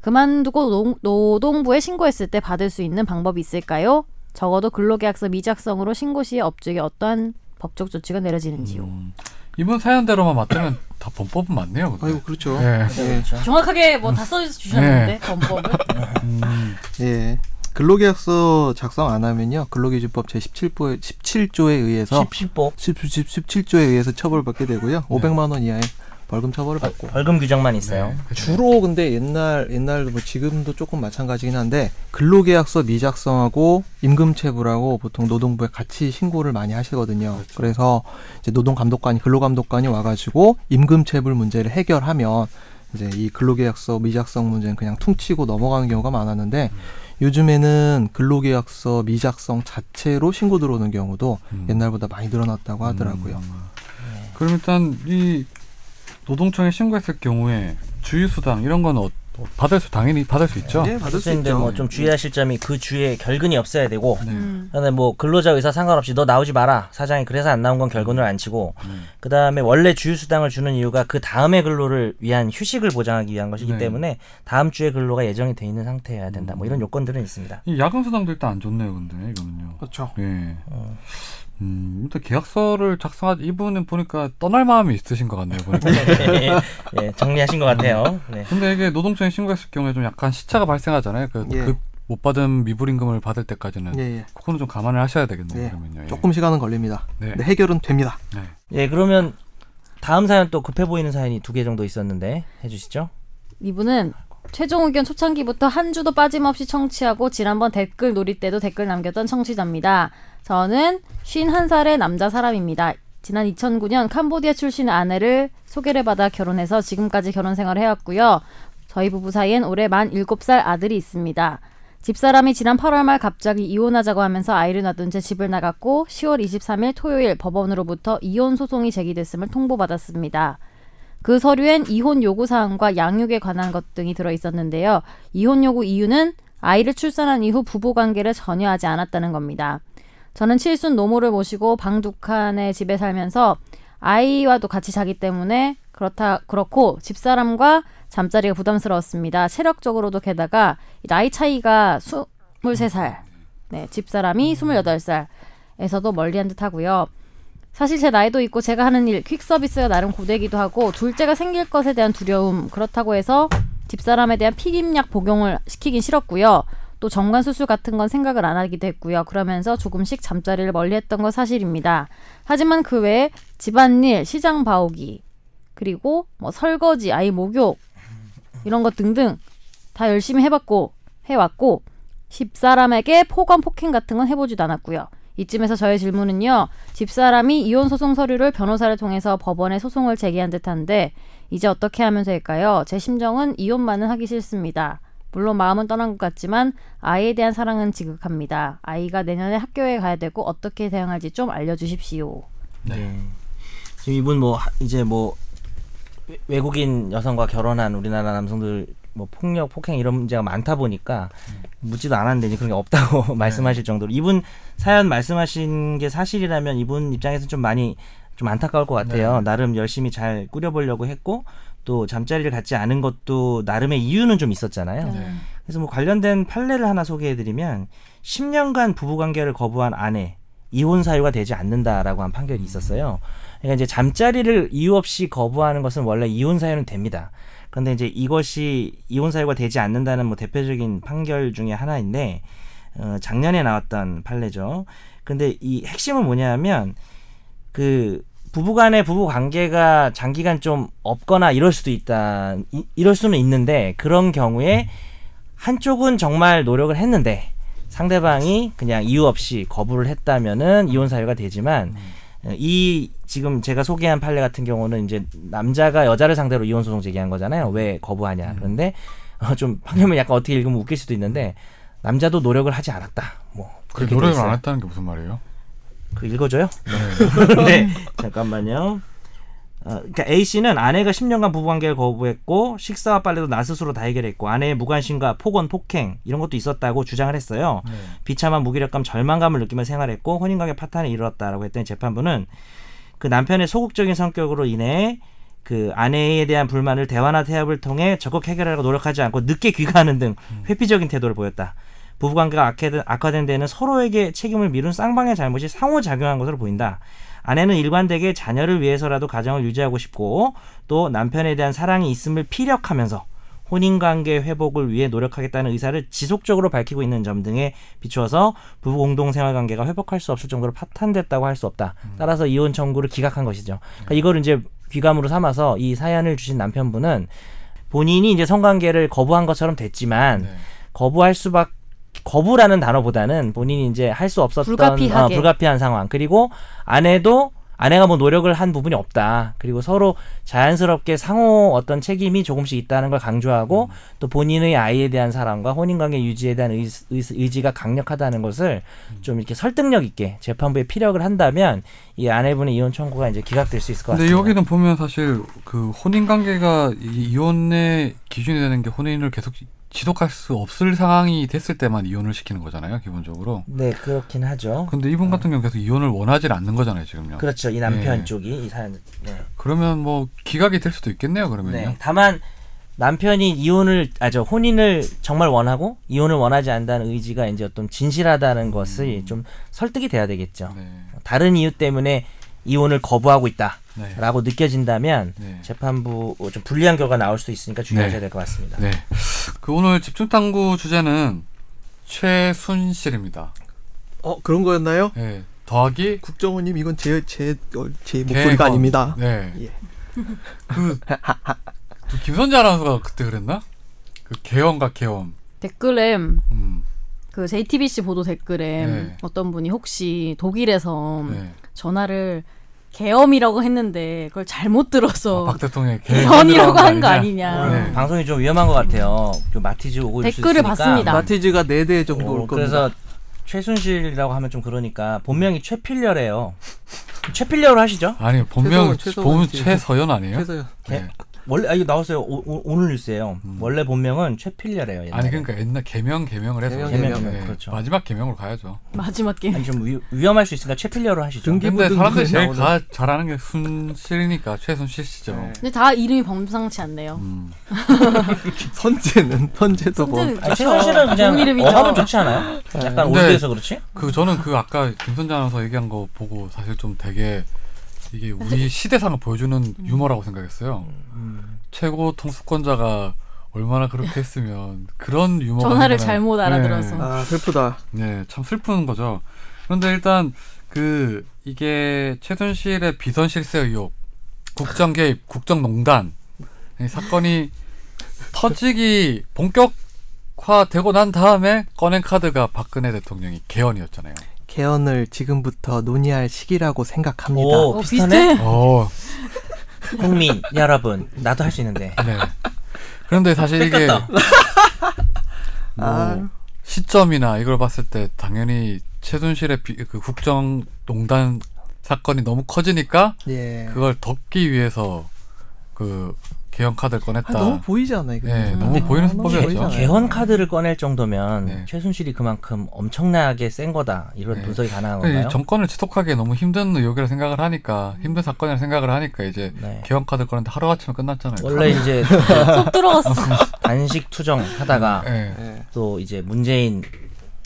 그만두고 노, 노동부에 신고했을 때 받을 수 있는 방법이 있을까요? 적어도 근로계약서 미작성으로 신고 시에 업주에게 어떠한 법적 조치가 내려지는지요. 음, 이분 사연대로만 맞다면 다 범법은 맞네요. 근데. 아이고 그렇죠. 네. 예. 정확하게 뭐 다 써주셨는데 범법을. 음, 예. 근로계약서 작성 안 하면요. 근로기준법 제 17조 17조에 의해서 10보 17조에 의해서 처벌받게 되고요. 500만 원 이하의 벌금 처벌을 받고. 벌금 규정만 있어요. 네. 주로 근데 옛날 옛날도 뭐 지금도 조금 마찬가지긴 한데 근로계약서 미작성하고 임금체불하고 보통 노동부에 같이 신고를 많이 하시거든요. 그래서 이제 노동감독관이 근로감독관이 와가지고 임금체불 문제를 해결하면 이제 이 근로계약서 미작성 문제는 그냥 퉁치고 넘어가는 경우가 많았는데 요즘에는 근로계약서 미작성 자체로 신고 들어오는 경우도 음. 옛날보다 많이 늘어났다고 하더라고요. 음. 그럼 일단 이 노동청에 신고했을 경우에 주유수당 이런 건 어, 어, 받을 수 당연히 받을 수 있죠. 예, 받을 수 근데 있죠. 뭐좀 주의하실 점이 그 주에 결근이 없어야 되고 네. 음. 그다음에 뭐 근로자 의사 상관없이 너 나오지 마라 사장이 그래서 안 나온 건 결근을 안 치고 음. 그다음에 원래 주휴수당을 주는 이유가 그 다음의 근로를 위한 휴식을 보장하기 위한 것이기 네. 때문에 다음 주에 근로가 예정이 돼 있는 상태여야 된다 뭐 음. 이런 요건들은 있습니다. 이 야근 수당도 일단 안 좋네요, 근데 이거는요. 그렇죠. 예. 어. 음, 일단 계약서를 작성한 이분은 보니까 떠날 마음이 있으신 것 같네요. 보니까. 예, 정리하신 것 같아요. 네. 근데 이게 노동청에 신고했을 경우에 좀 약간 시차가 발생하잖아요. 그, 예. 그 못 받은 미불임금을 받을 때까지는 예, 예. 그거는 좀 감안을 하셔야 되겠네요. 예. 그러면요. 예. 조금 시간은 걸립니다. 네. 근데 해결은 됩니다. 네. 예, 그러면 다음 사연 또 급해 보이는 사연이 두 개 정도 있었는데 해주시죠. 이분은 최종 의견 초창기부터 한 주도 빠짐없이 청취하고 지난번 댓글 놀이 때도 댓글 남겼던 청취자입니다. 저는 51살의 남자 사람입니다. 지난 2009년 캄보디아 출신 아내를 소개를 받아 결혼해서 지금까지 결혼 생활을 해왔고요. 저희 부부 사이엔 올해 만 7살 아들이 있습니다. 집사람이 지난 8월 말 갑자기 이혼하자고 하면서 아이를 놔둔 채 집을 나갔고 10월 23일 토요일 법원으로부터 이혼 소송이 제기됐음을 통보받았습니다. 그 서류엔 이혼 요구 사항과 양육에 관한 것 등이 들어 있었는데요. 이혼 요구 이유는 아이를 출산한 이후 부부 관계를 전혀 하지 않았다는 겁니다. 저는 칠순 노모를 모시고 방 두 칸의 집에 살면서 아이와도 같이 자기 때문에 그렇다 그렇고 집사람과 잠자리가 부담스러웠습니다. 체력적으로도 게다가 나이 차이가 23살. 네, 집사람이 28살에서도 멀리한 듯하고요. 사실 제 나이도 있고 제가 하는 일 퀵 서비스가 나름 고되기도 하고 둘째가 생길 것에 대한 두려움 그렇다고 해서 집사람에 대한 피임약 복용을 시키긴 싫었고요. 또 정관 수술 같은 건 생각을 안 하기도 했고요. 그러면서 조금씩 잠자리를 멀리했던 건 사실입니다. 하지만 그 외에 집안일, 시장 봐오기 그리고 뭐 설거지, 아이 목욕 이런 것 등등 다 열심히 해봤고 해왔고 집사람에게 폭언 폭행 같은 건 해보지도 않았고요. 이쯤에서 저의 질문은요. 집사람이 이혼 소송 서류를 변호사를 통해서 법원에 소송을 제기한 듯한데 이제 어떻게 하면 될까요? 제 심정은 이혼만은 하기 싫습니다. 물론 마음은 떠난 것 같지만 아이에 대한 사랑은 지극합니다. 아이가 내년에 학교에 가야 되고 어떻게 대응할지 좀 알려주십시오. 네. 지금 이분 뭐 하- 이제 뭐 외- 외국인 여성과 결혼한 우리나라 남성들 뭐 폭력, 폭행 이런 문제가 많다 보니까 묻지도 않았는데 그런 게 없다고 말씀하실 정도로 이분 사연 말씀하신 게 사실이라면 이분 입장에서는 좀 많이 좀 안타까울 것 같아요. 나름 열심히 잘 꾸려보려고 했고 또 잠자리를 갖지 않은 것도 나름의 이유는 좀 있었잖아요. 네. 그래서 뭐 관련된 판례를 하나 소개해드리면 10년간 부부관계를 거부한 아내 이혼 사유가 되지 않는다라고 한 판결이 있었어요. 그러니까 이제 잠자리를 이유 없이 거부하는 것은 원래 이혼 사유는 됩니다. 그런데 이제 이것이 이혼 사유가 되지 않는다는 뭐 대표적인 판결 중에 하나인데 어, 작년에 나왔던 판례죠. 근데 이 핵심은 뭐냐면 그 부부간의 부부 관계가 장기간 좀 없거나 이럴 수도 있다. 이, 이럴 수는 있는데 그런 경우에 한쪽은 정말 노력을 했는데 상대방이 그냥 이유 없이 거부를 했다면은 이혼 사유가 되지만 어, 이 지금 제가 소개한 판례 같은 경우는 이제 남자가 여자를 상대로 이혼 소송 제기한 거잖아요. 왜 거부하냐. 그런데 어, 좀 방금은 약간 어떻게 읽으면 웃길 수도 있는데 남자도 노력을 하지 않았다. 뭐그 그렇게 돼 노력을. 안 했다는 게 무슨 말이에요? 그 읽어줘요? 네. 잠깐만요. 어, 그러니까 A 씨는 아내가 10년간 부부관계를 거부했고 식사와 빨래도 나 스스로 다 해결했고 아내의 무관심과 폭언, 폭행 이런 것도 있었다고 주장을 했어요. 비참한 무기력감, 절망감을 느끼며 생활했고 혼인관계 파탄에 이르렀다라고 했더니 재판부는 그 남편의 소극적인 성격으로 인해 그 아내에 대한 불만을 대화나 태압을 통해 적극 해결하려고 노력하지 않고 늦게 귀가하는 등 회피적인 태도를 보였다. 부부관계가 악화된, 악화된 데는 서로에게 책임을 미룬 쌍방의 잘못이 상호작용한 것으로 보인다. 아내는 일관되게 자녀를 위해서라도 가정을 유지하고 싶고 또 남편에 대한 사랑이 있음을 피력하면서 혼인관계 회복을 위해 노력하겠다는 의사를 지속적으로 밝히고 있는 점 등에 비추어서 부부 공동 생활 관계가 회복할 수 없을 정도로 파탄됐다고 할 수 없다. 따라서 이혼 청구를 기각한 것이죠. 그러니까 이거를 이제 귀감으로 삼아서 이 사연을 주신 남편분은 본인이 이제 성관계를 거부한 것처럼 됐지만 네. 거부할 수밖 거부라는 단어보다는 본인이 이제 할 수 없었던 불가피하게. 어, 불가피한 상황 그리고 아내도 아내가 뭐 노력을 한 부분이 없다 그리고 서로 자연스럽게 상호 어떤 책임이 조금씩 있다는 걸 강조하고 또 본인의 아이에 대한 사랑과 혼인관계 유지에 대한 의, 지가 강력하다는 것을 좀 이렇게 설득력 있게 재판부에 피력을 한다면 이 아내분의 이혼 청구가 이제 기각될 수 있을 것 근데 같습니다. 여기는 보면 사실 그 혼인 관계가 이 이혼의 기준이 되는 게 혼인을 계속 지속할 수 없을 상황이 됐을 때만 이혼을 시키는 거잖아요, 기본적으로. 네 그렇긴 하죠. 근데 이분 같은 경우 계속 이혼을 원하지 않는 거잖아요, 지금요. 그렇죠 이 남편 네. 쪽이 이 사연 네. 그러면 뭐 기각이 될 수도 있겠네요, 그러면요. 네. 다만 남편이 이혼을 아저 혼인을 정말 원하고 이혼을 원하지 않는다는 의지가 이제 어떤 진실하다는 것이 좀 설득이 돼야 되겠죠. 네. 다른 이유 때문에 이혼을 거부하고 있다 라고 네. 느껴진다면 네. 재판부 좀 불리한 결과 나올 수도 있으니까 주의하셔야 네. 될것 같습니다. 네. 그 오늘 집중 탐구 주제는 최순실입니다. 어 그런 거였나요? 네. 더하기 국정원님 이건 제제 어, 제 개헌. 목소리가 아닙니다. 네. 예. 그, 그 김선재 아나운서가 그때 그랬나? 그 개엄과 개엄. 댓글에 음. 그 JTBC 보도 댓글에 네. 어떤 분이 혹시 독일에서 네. 전화를 계엄이라고 했는데 그걸 잘못 들어서 아, 박 대통령의 개헌이라고 한거 아니냐? 아니냐. 네. 방송이 좀 위험한 것 같아요. 그 마티즈 오고 있을 수 댓글을 있으니까. 봤습니다. 마티즈가 네 대 정도 어, 올 겁니다. 그래서 최순실이라고 하면 좀 그러니까 본명이 최필렬이에요. 최필렬로 하시죠? 아니 본명 씨. 최서연 아니에요? 그래서요. 네. 원래 아 이거 나왔어요. 오, 오- 오늘 뉴스예요. 원래 본명은 최필렬이에요. 옛날에. 아니 그러니까 옛날 개명 개명을 해서 개명, 개명, 네. 그렇죠. 마지막 개명으로 가야죠. 마지막 게임. 아니 좀 위, 위험할 수 있으니까 최필렬로 하시죠. 근데 사람들이 제일. 가, 잘하는 게 순실이니까 최순실 씨죠. 네. 근데 다 이름이 범상치 않네요. 음. 선재는 선재도 아니, 최순실은 그냥. 어감은 좋지 않아요? 약간 근데- 올드해서 그렇지? 그 저는 그 아까 김선재 아나운서 얘기한 거 보고 사실 좀 되게 이게 우리 시대상을 보여주는 유머라고 생각했어요. 음. 최고 통수권자가 얼마나 그렇게 했으면 그런 유머가 전화를. 잘못 알아들어서. 아 슬프다. 네, 참 슬픈 거죠. 그런데 일단 그 이게 최순실의 비선 실세 의혹, 국정 개입, 국정농단 이 사건이 터지기 본격화되고 난 다음에 꺼낸 카드가 박근혜 대통령이 개헌이었잖아요. 개헌을 지금부터 논의할 시기라고 생각합니다. 오 어, 비슷하네. 어, 국민 여러분 나도 할 수 있는데. 네. 그런데 사실 이게. 뭐 아. 시점이나 이걸 봤을 때 당연히 최순실의 비, 그 국정 농단 사건이 너무 커지니까 예. 그걸 덮기 위해서 그 개헌 카드를 아, 꺼냈다. 너무 보이지 않아요? 이거? 네, 음. 너무 보이는 수법이었죠. 보이잖아요. 개헌 카드를 꺼낼 정도면 네. 최순실이 그만큼 엄청나게 센 거다 이런 네. 분석이 가능한 건가요? 정권을 지속하기 너무 힘든 의혹이라 생각을 하니까 힘든 사건이라 생각을 하니까 이제 네. 개헌 카드 꺼냈는데 하루 아침에 끝났잖아요. 원래 이제 쏙 들어갔어. 단식 투정 하다가 네. 예. 또 이제 문재인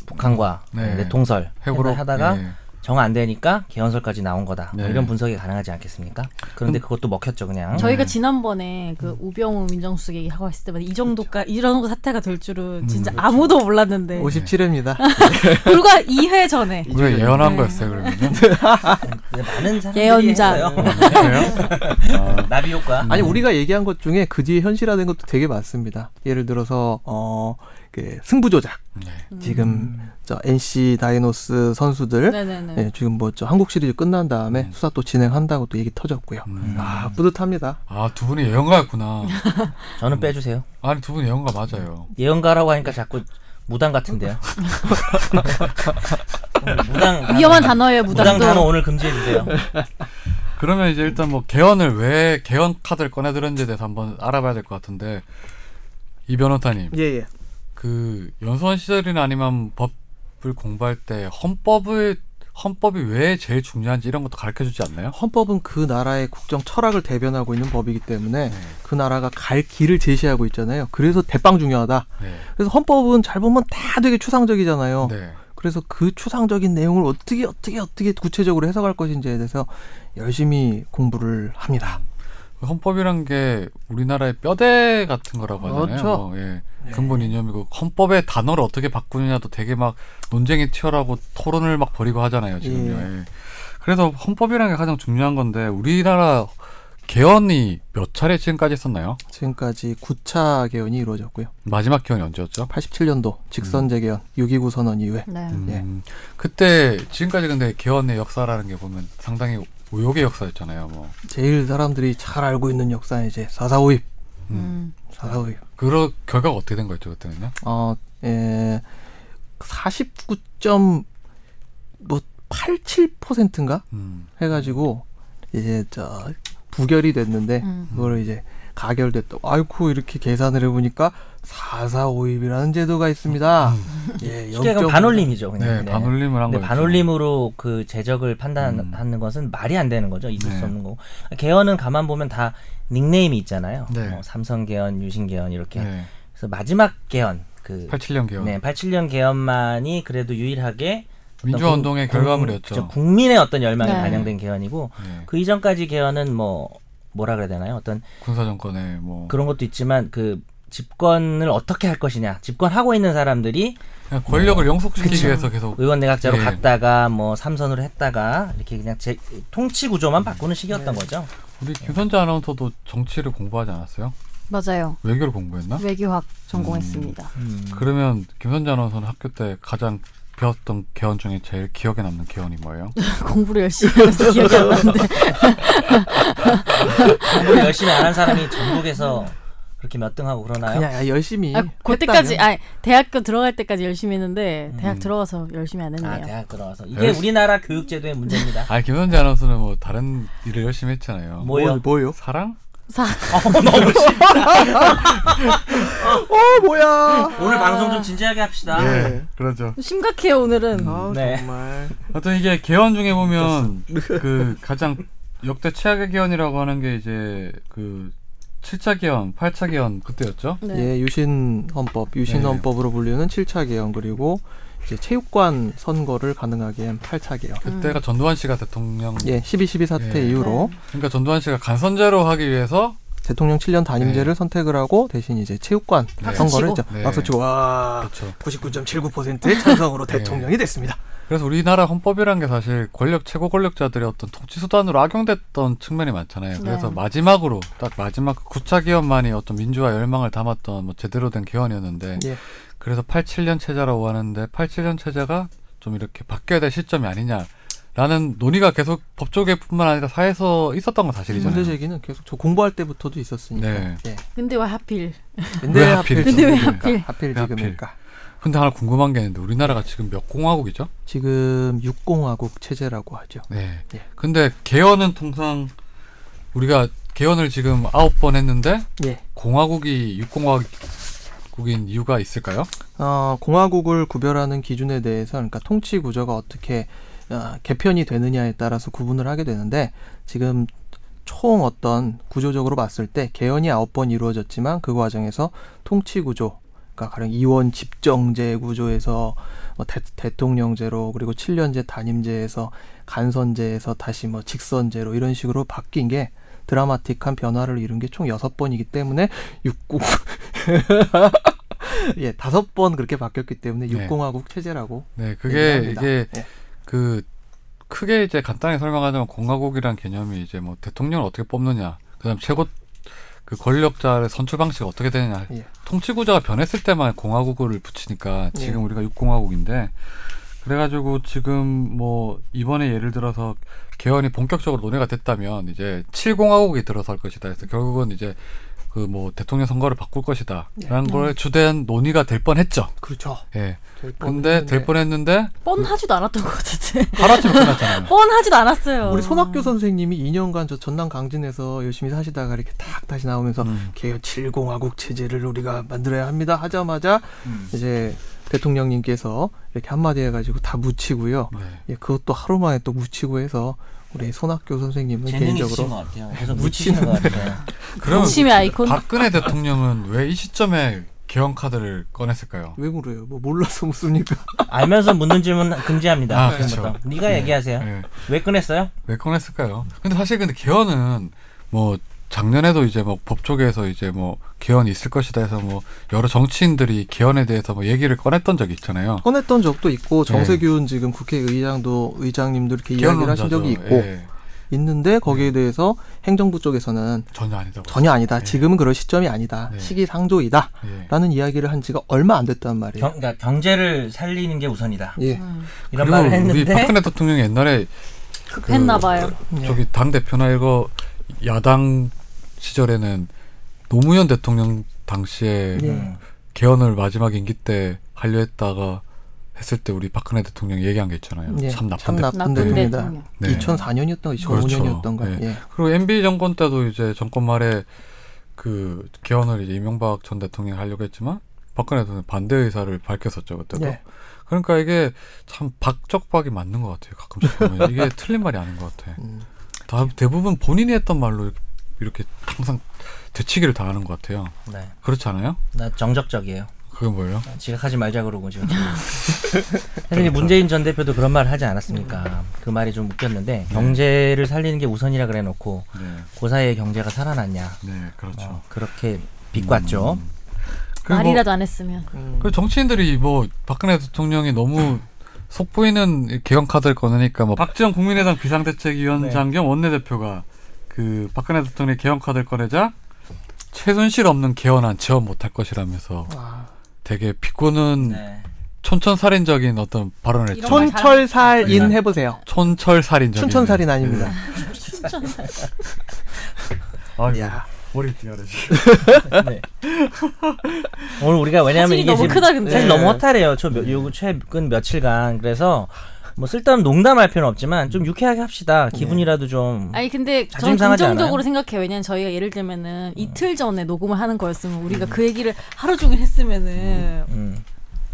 북한과 네. 내통설 해고로 하다가 네. 정 안 되니까 개헌설까지 나온 거다. 뭐 네. 이런 분석이 가능하지 않겠습니까? 그런데 그것도 먹혔죠 그냥. 저희가 네. 지난번에 그 우병우 민정수석 얘기하고 했을 때마다 이 정도까 이런 사태가 될 줄은 진짜 음, 아무도 몰랐는데 57회입니다. 불과 2회 전에 우리가 예언한 네. 거였어요 그러면요. 근데 많은 사람들이 예언자. 했어요. 그래요? 아, 나비 효과. 아니 우리가 얘기한 것 중에 그 뒤에 현실화된 것도 되게 많습니다. 예를 들어서 어, 그 승부 조작. 네. 지금 저 NC 다이노스 선수들 네네네. 예, 지금 뭐 저 한국 시리즈 끝난 다음에 음. 수사 또 진행한다고 또 얘기 터졌고요. 음. 아 뿌듯합니다. 아, 두 분이 예언가였구나. 저는 빼주세요. 아니, 두 분이 예언가 맞아요. 예언가라고 하니까 자꾸 무당 같은데요. 무당 위험한 단어예요 무당 단어 무당도. 오늘 금지해 주세요. 그러면 이제 일단 뭐 개헌을 왜 개헌 카드를 꺼내들었는지에 대해서 한번 알아봐야 될 것 같은데 이 변호사님 예, 예. 그 연수원 시절이나 아니면 법 을 공부할 때 헌법을 헌법이 왜 제일 중요한지 이런 것도 가르쳐 주지 않나요? 헌법은 그 나라의 국정 철학을 대변하고 있는 법이기 때문에 네. 그 나라가 갈 길을 제시하고 있잖아요. 그래서 대빵 중요하다. 네. 그래서 헌법은 잘 보면 다 되게 추상적이잖아요. 네. 그래서 그 추상적인 내용을 어떻게 어떻게 어떻게 구체적으로 해석할 것인지에 대해서 열심히 공부를 합니다. 그 헌법이란 게 우리나라의 뼈대 같은 거라고 하잖아요. 그렇죠. 뭐, 예. 근본 이념이고 헌법의 단어를 어떻게 바꾸느냐도 되게 막 논쟁이 치열하고 토론을 막 벌이고 하잖아요. 지금요. 예. 예. 그래서 헌법이라는 게 가장 중요한 건데 우리나라 개헌이 몇 차례 지금까지 있었나요? 지금까지 9차 개헌이 이루어졌고요. 마지막 개헌이 언제였죠? 87년도 직선 재개헌 6.29 선언 이후에 네. 음, 그때 지금까지 근데 개헌의 역사라는 게 보면 상당히 우욕의 역사였잖아요. 뭐 제일 사람들이 잘 알고 있는 역사는 이제 4.4 5입. 음. 4.4 5입. 그 결과가 어떻게 된 거였죠 그때는요? 어, 예, 49점 뭐 87%인가 음. 해가지고 이제 저 부결이 됐는데 음. 그걸 이제 가결됐다. 아이고 이렇게 계산을 해보니까 4.4.5입이라는 제도가 있습니다. 예, 쉽게 얘기하면 0.5. 반올림이죠. 그냥. 네, 반올림을 한 근데 거죠. 반올림으로 그 재적을 판단하는 음. 것은 말이 안 되는 거죠. 있을 네. 수 없는 거고. 개헌은 가만 보면 다 닉네임이 있잖아요. 네. 뭐 삼성 개헌, 유신 개헌 이렇게. 네. 그래서 마지막 개헌 그 87년 개헌. 네, 87년 개헌만이 그래도 유일하게 민주화 국- 운동의 국- 결과물이었죠. 그죠. 국민의 어떤 열망이 네. 반영된 개헌이고 네. 그 이전까지 개헌은 뭐 뭐라 그래야 되나요? 어떤 군사 정권의 뭐 그런 것도 있지만 그 집권을 어떻게 할 것이냐. 집권하고 있는 사람들이 권력을 영속시키기 그쵸. 위해서 계속 의원 내각제로 예. 갔다가 뭐 삼선으로 했다가 이렇게 그냥 제, 통치 구조만 바꾸는 시기였던 네. 거죠. 우리 김선재 아나운서도 정치를 공부하지 않았어요? 맞아요. 외교를 공부했나? 외교학 전공했습니다. 음. 그러면 김선재 아나운서는 학교 때 가장 배웠던 개헌 중에 제일 기억에 남는 개헌이 뭐예요? 공부를 열심히 해서 기억이 안 나는데 공부 열심히 안 한 사람이 전국에서 그렇게 몇 등하고 그러나요? 그냥 열심히 아, 그때까지. 아 대학교 들어갈 때까지 열심히 했는데 대학 음. 들어가서 열심히 안 했네요. 아 대학 들어가서 이게 열심히- 우리나라 교육제도의 문제입니다. 아니 김선재 아나운서는 뭐 다른 일을 열심히 했잖아요. 뭐요? 뭐, 뭐요? 사랑? 사 어 뭐야? 오늘 방송 좀 진지하게 합시다. 예. 그렇죠. 심각해요 오늘은. 아 네. 정말. 하여튼 이게 개헌 중에 보면 그 가장 역대 최악의 개헌이라고 하는 게 이제 그 7차 개헌, 8차 개헌 그때였죠? 네. 예, 유신 헌법, 유신 네. 헌법으로 불리는 7차 개헌 그리고 이제 체육관 선거를 가능하게 한 8차 개헌. 그때가 전두환 씨가 대통령 예, 12.12 사태 예. 이후로 그러니까 전두환 씨가 간선제로 하기 위해서 대통령 7년 단임제를 선택을 하고 대신 이제 체육관 네. 선거를 했죠. 네. 박수 치고 와 그렇죠. 99.79%의 찬성으로 네. 대통령이 됐습니다. 그래서 우리나라 헌법이란 게 사실 권력 최고 권력자들의 어떤 통치 수단으로 악용됐던 측면이 많잖아요. 그래서 네. 마지막으로 딱 마지막 그 9차 개헌만이 어떤 민주화 열망을 담았던 뭐 제대로 된 개헌이었는데 예. 그래서 87년 체제라고 하는데 87년 체제가 좀 이렇게 바뀌어야 될 시점이 아니냐 라는 논의가 계속 법조계뿐만 아니라 사회에서 있었던 건 사실이잖아요. 문제 제기는 계속 저 공부할 때부터도 있었으니까. 네. 예. 근데 왜 하필? 근데 왜왜 하필 하필 근데 왜? 하필? 하필? 지금일까? 근데 하나 궁금한 게 있는데 우리나라가 지금 몇 공화국이죠? 지금 육공화국 체제라고 하죠. 네. 예. 근데 개헌은 통상 우리가 개헌을 지금 아홉 번 했는데 예. 공화국이 육공화국인 이유가 있을까요? 어, 공화국을 구별하는 기준에 대해서 그러니까 통치 구조가 어떻게 어, 개편이 되느냐에 따라서 구분을 하게 되는데 지금 총 어떤 구조적으로 봤을 때 개헌이 아홉 번 이루어졌지만 그 과정에서 통치 구조 그러니까 가령 이원 집정제 구조에서 뭐 대, 통령제로 그리고 7년제 단임제에서 간선제에서 다시 뭐 직선제로 이런 식으로 바뀐 게 드라마틱한 변화를 이룬 게 총 여섯 번이기 때문에 육국 예 다섯 번 그렇게 바뀌었기 때문에 네. 육공화국 체제라고 네, 그게. 이게 예. 그 크게 이제 간단히 설명하자면 공화국이란 개념이 이제 뭐 대통령을 어떻게 뽑느냐, 그다음 최고 그 권력자의 선출 방식이 어떻게 되느냐, 예. 통치 구조가 변했을 때만 공화국을 붙이니까 지금 예. 우리가 육공화국인데 그래가지고 지금 뭐 이번에 예를 들어서 개헌이 본격적으로 논의가 됐다면 이제 칠공화국이 들어설 것이다 해서 결국은 이제 그 뭐 대통령 선거를 바꿀 것이다라는 예. 걸 주된 논의가 될 뻔했죠. 그렇죠. 예. 될 근데 될 뻔했는데 뻔하지도 않았던 것 같은데. 하루아침에 끝났잖아요. 뻔하지도 않았어요. 우리 손학규 선생님이 2년간 저 전남 강진에서 열심히 사시다가 이렇게 탁 다시 나오면서 음. 개헌 7공화국 체제를 우리가 만들어야 합니다 하자마자 음. 이제 대통령님께서 이렇게 한마디 해가지고 다 묻히고요. 네. 예, 그것도 하루 만에 또 묻히고 해서 우리 손학규 선생님은 개인적으로. 계속 묻히는 것 같아요. 그럼 아이콘. 박근혜 대통령은 왜 이 시점에 개헌 카드를 꺼냈을까요? 왜 그래요? 뭐 몰라서 묻습니까? 알면서 묻는 질문 금지합니다. 아. 그렇죠. 네가 얘기하세요. 네. 왜 꺼냈어요? 왜 꺼냈을까요? 근데 사실 근데 개헌은 뭐 작년에도 이제 뭐 법조계에서 이제 뭐 개헌이 있을 것이다 해서 뭐 여러 정치인들이 개헌에 대해서 뭐 얘기를 꺼냈던 적이 있잖아요. 꺼냈던 적도 있고 네. 정세균 지금 국회의장도 의장님도 이렇게 이야기를 하신. 적이 있고 예. 있는데 거기에 대해서 행정부 쪽에서는 전혀 아니다고. 전혀 아니다. 네. 지금은 그럴 시점이 아니다. 네. 시기상조이다. 예. 라는 이야기를 한 지가 얼마 안 됐단 말이에요. 경, 그러니까 경제를 살리는 게 우선이다. 예. 음, 이런 말을 우리 했는데 박근혜 대통령이 옛날에 급했나 봐요. 예. 저기 당 대표나 이거 야당 시절에는 노무현 대통령 당시에 예. 음. 개헌을 마지막 임기 때 하려 했다가 했을 때 우리 박근혜 대통령 얘기한 게 있잖아요. 예. 참참 나쁜 대. 나쁜 대통령이다. 대통령. 네. 2004년이었던 그렇죠. 2005년이었던가. 네. 예. 그리고 MB 정권 때도 이제 정권 말에 그 개헌을 이제 이명박 전 대통령이 하려고 했지만 박근혜 대통령 반대 의사를 밝혔었죠 그때도. 예. 그러니까 이게 참 박적박이 맞는 것 같아요. 가끔씩 보면 이게 틀린 말이 아닌 것 같아. 음. 다 대부분 본인이 했던 말로 이렇게, 항상 되치기를 당하는 것 같아요. 네. 그렇지 않아요? 나 정적적이에요. 그게 뭐예요? 지각하지 말자 그러고 지금. 사실 이제 문재인 전 대표도 그런 말을 하지 않았습니까? 그 말이 좀 웃겼는데 경제를 살리는 게 우선이라 그래 놓고 네, 고사의 경제가 살아났냐? 네, 그렇죠. 어, 그렇게 비꼬았죠. 음. 그리고 말이라도 안 했으면. 음. 그 정치인들이 뭐 박근혜 대통령이 너무 속보이는 개헌 카드를 꺼내니까 뭐 박지원 국민의당 비상대책위원장 겸 원내대표가 그 박근혜 대통령이 개헌 카드를 꺼내자 최순실 없는 개헌안 지원 못할 것이라면서 아. 되게 비꼬는 네. 촌천살인적인 어떤 발언을 했죠. 촌철살인 네. 해보세요. 촌철살인적인. 춘천살인 아닙니다. 아, 야. 머리 띠가래 네. 오늘 우리가 왜냐하면 이게 너무 크다, 근데. 사실 너무 허탈해요. 저 몇- 요 최근 며칠간 그래서 뭐 쓸데없는 농담할 필요는 없지만 좀 유쾌하게 합시다. 기분이라도 좀. 아니 근데 저는 상하지 긍정적으로 않아요? 생각해요. 왜냐면 저희가 예를 들면은 이틀 전에 녹음을 하는 거였으면 우리가 그 얘기를 하루 종일 했으면은 음.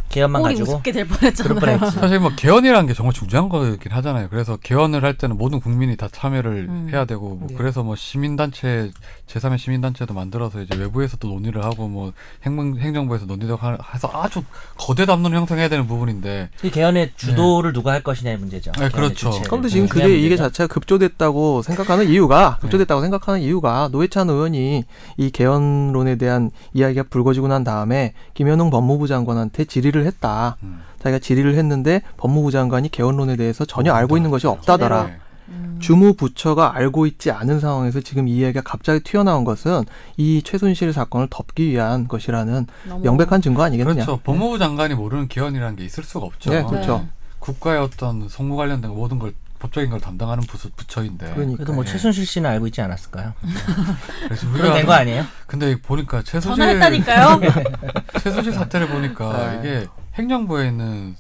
개헌만 꼴이 가지고 우습게 될 뻔했잖아요. 사실 뭐 개헌이라는 게 정말 중요한 거긴 하잖아요. 그래서 개헌을 할 때는 모든 국민이 다 참여를 음. 해야 되고 뭐 네. 그래서 뭐 시민단체 제3의 시민단체도 만들어서 이제 외부에서도 논의를 하고 뭐 행정, 행정부에서 논의도 하- 해서 아주 거대 담론 형성해야 되는 부분인데 그 개헌의 주도를 누가 할 것이냐의 문제죠. 네, 그렇죠. 그런데 지금 그게 이게 문제죠. 자체가 급조됐다고 생각하는 이유가 급조됐다고 생각하는 이유가 노회찬 의원이 이 개헌론에 대한 이야기가 불거지고 난 다음에 김현웅 법무부 장관한테 질의를 했다. 음. 자기가 질의를 했는데 법무부 장관이 개헌론에 대해서 전혀 알고 있는 것이 없다더라. 네. 음. 주무부처가 알고 있지 않은 상황에서 지금 이 이야기가 갑자기 튀어나온 것은 이 최순실 사건을 덮기 위한 것이라는 명백한 증거 아니겠느냐. 그렇죠. 법무부 장관이 모르는 개헌이라는 게 있을 수가 없죠. 네, 그렇죠. 네. 국가의 어떤 성무 관련된 모든 걸 법적인 걸 담당하는 부서 부처인데. 그러니까 그래도 뭐 예. 최순실 씨는 알고 있지 않았을까요? 그래서 그럼 된거 아니에요? 근데 보니까 최순실 전화했다니까요. 최순실 사태를 보니까 네. 이게 행정부에 있는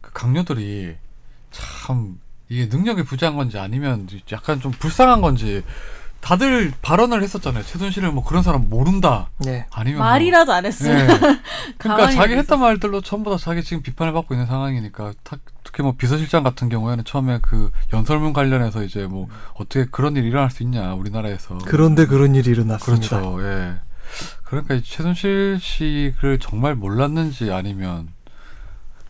그 강요들이 참 이게 능력이 부재한 건지 아니면 약간 좀 불쌍한 건지 다들 발언을 했었잖아요. 최순실을 뭐 그런 사람 모른다. 네. 아니면 뭐- 말이라도 안 했으면. 네. 그러니까 자기 있었어. 했던 말들로 전부 다 자기 지금 비판을 받고 있는 상황이니까 타- 특히 뭐 비서실장 같은 경우에는 처음에 그 연설문 관련해서 이제 뭐 어떻게 그런 일이 일어날 수 있냐 우리나라에서 그런데 그런 일이 일어났습니다. 그렇죠. 예. 그러니까 이 최순실 씨를 정말 몰랐는지 아니면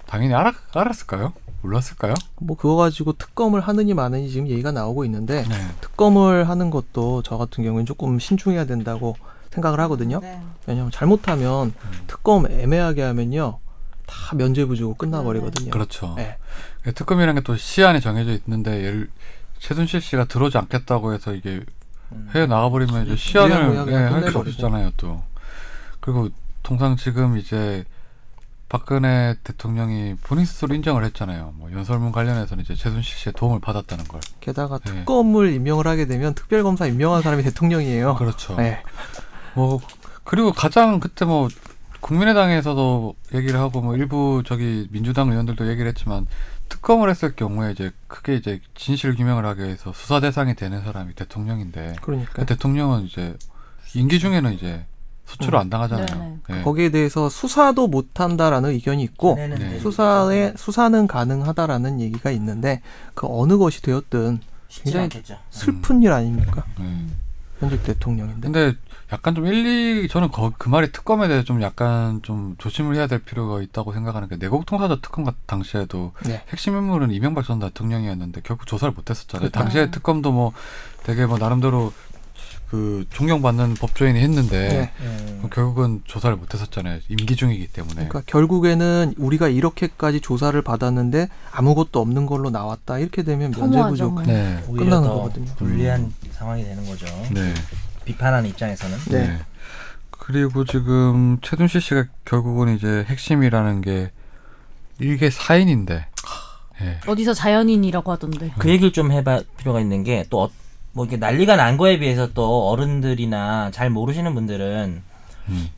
당연히 알았, 알았을까요? 몰랐을까요? 뭐 그거 가지고 특검을 하느니 마느니 지금 얘기가 나오고 있는데 네. 특검을 하는 것도 저 같은 경우는 조금 신중해야 된다고 생각을 하거든요. 네. 왜냐하면 잘못하면 음. 특검 애매하게 하면요 다 면죄부 주고 끝나버리거든요. 그렇죠. 네. 특검이라는 게 또 시한이 정해져 있는데 예를 최순실 씨가 들어오지 않겠다고 해서 이게 음. 해 나가버리면 이제 시한을 예, 할수 끝내버리죠. 없잖아요 또. 그리고 통상 지금 이제 박근혜 대통령이 본인 스스로 인정을 했잖아요. 뭐 연설문 관련해서는 이제 최순실 씨의 도움을 받았다는 걸. 게다가 네. 특검을 임명을 하게 되면 특별검사 임명한 사람이 대통령이에요. 그렇죠. 네. 뭐 그리고 가장 그때 뭐 국민의당에서도 얘기를 하고 뭐 일부 저기 민주당 의원들도 얘기를 했지만 특검을 했을 경우에 이제 크게 이제 진실 규명을 하기 위해서 수사 대상이 되는 사람이 대통령인데 그러니까 그 대통령은 이제 임기 중에는 이제 수출을 음. 안 당하잖아요. 네네. 예. 거기에 대해서 수사도 못 한다라는 의견이 있고 네네. 네. 수사에 수사는 가능하다라는 얘기가 있는데 그 어느 것이 되었든 굉장히 않겠죠. 슬픈 일 아닙니까? 예. 현직 대통령인데. 근데 약간 좀 일리 저는 거, 그 말이 특검에 대해 좀 약간 좀 조심을 해야 될 필요가 있다고 생각하는 게 내곡 통사자 특검 같 당시에도 네. 핵심 인물은 이명박 전 대통령이었는데 결국 조사를 못 했었잖아요. 그렇죠. 당시에 특검도 뭐 되게 뭐 나름대로 그 존경받는 법조인이 했는데 네. 음. 결국은 조사를 못 했었잖아요. 임기 중이기 때문에. 그러니까 결국에는 우리가 이렇게까지 조사를 받았는데 아무것도 없는 걸로 나왔다 이렇게 되면 면죄부 허무하죠. 족 네. 끝나는 더 거거든요. 불리한 상황이 되는 거죠. 네. 비판하는 입장에서는. 네. 그리고 지금 최순실 씨가 결국은 이제 핵심이라는 게 이게 사인인데. 예. 어디서 자연인이라고 하던데. 그 얘기를 좀 해봐 필요가 있는 게 또 뭐 이게 난리가 난 거에 비해서 또 어른들이나 잘 모르시는 분들은 음.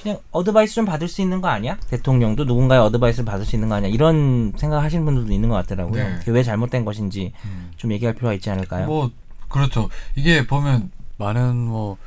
그냥 어드바이스 좀 받을 수 있는 거 아니야? 대통령도 누군가의 어드바이스를 받을 수 있는 거 아니야? 이런 생각하시는 분들도 있는 것 같더라고요. 네. 그게 왜 잘못된 것인지 음. 좀 얘기할 필요가 있지 않을까요? 뭐 그렇죠. 이게 보면 많은 뭐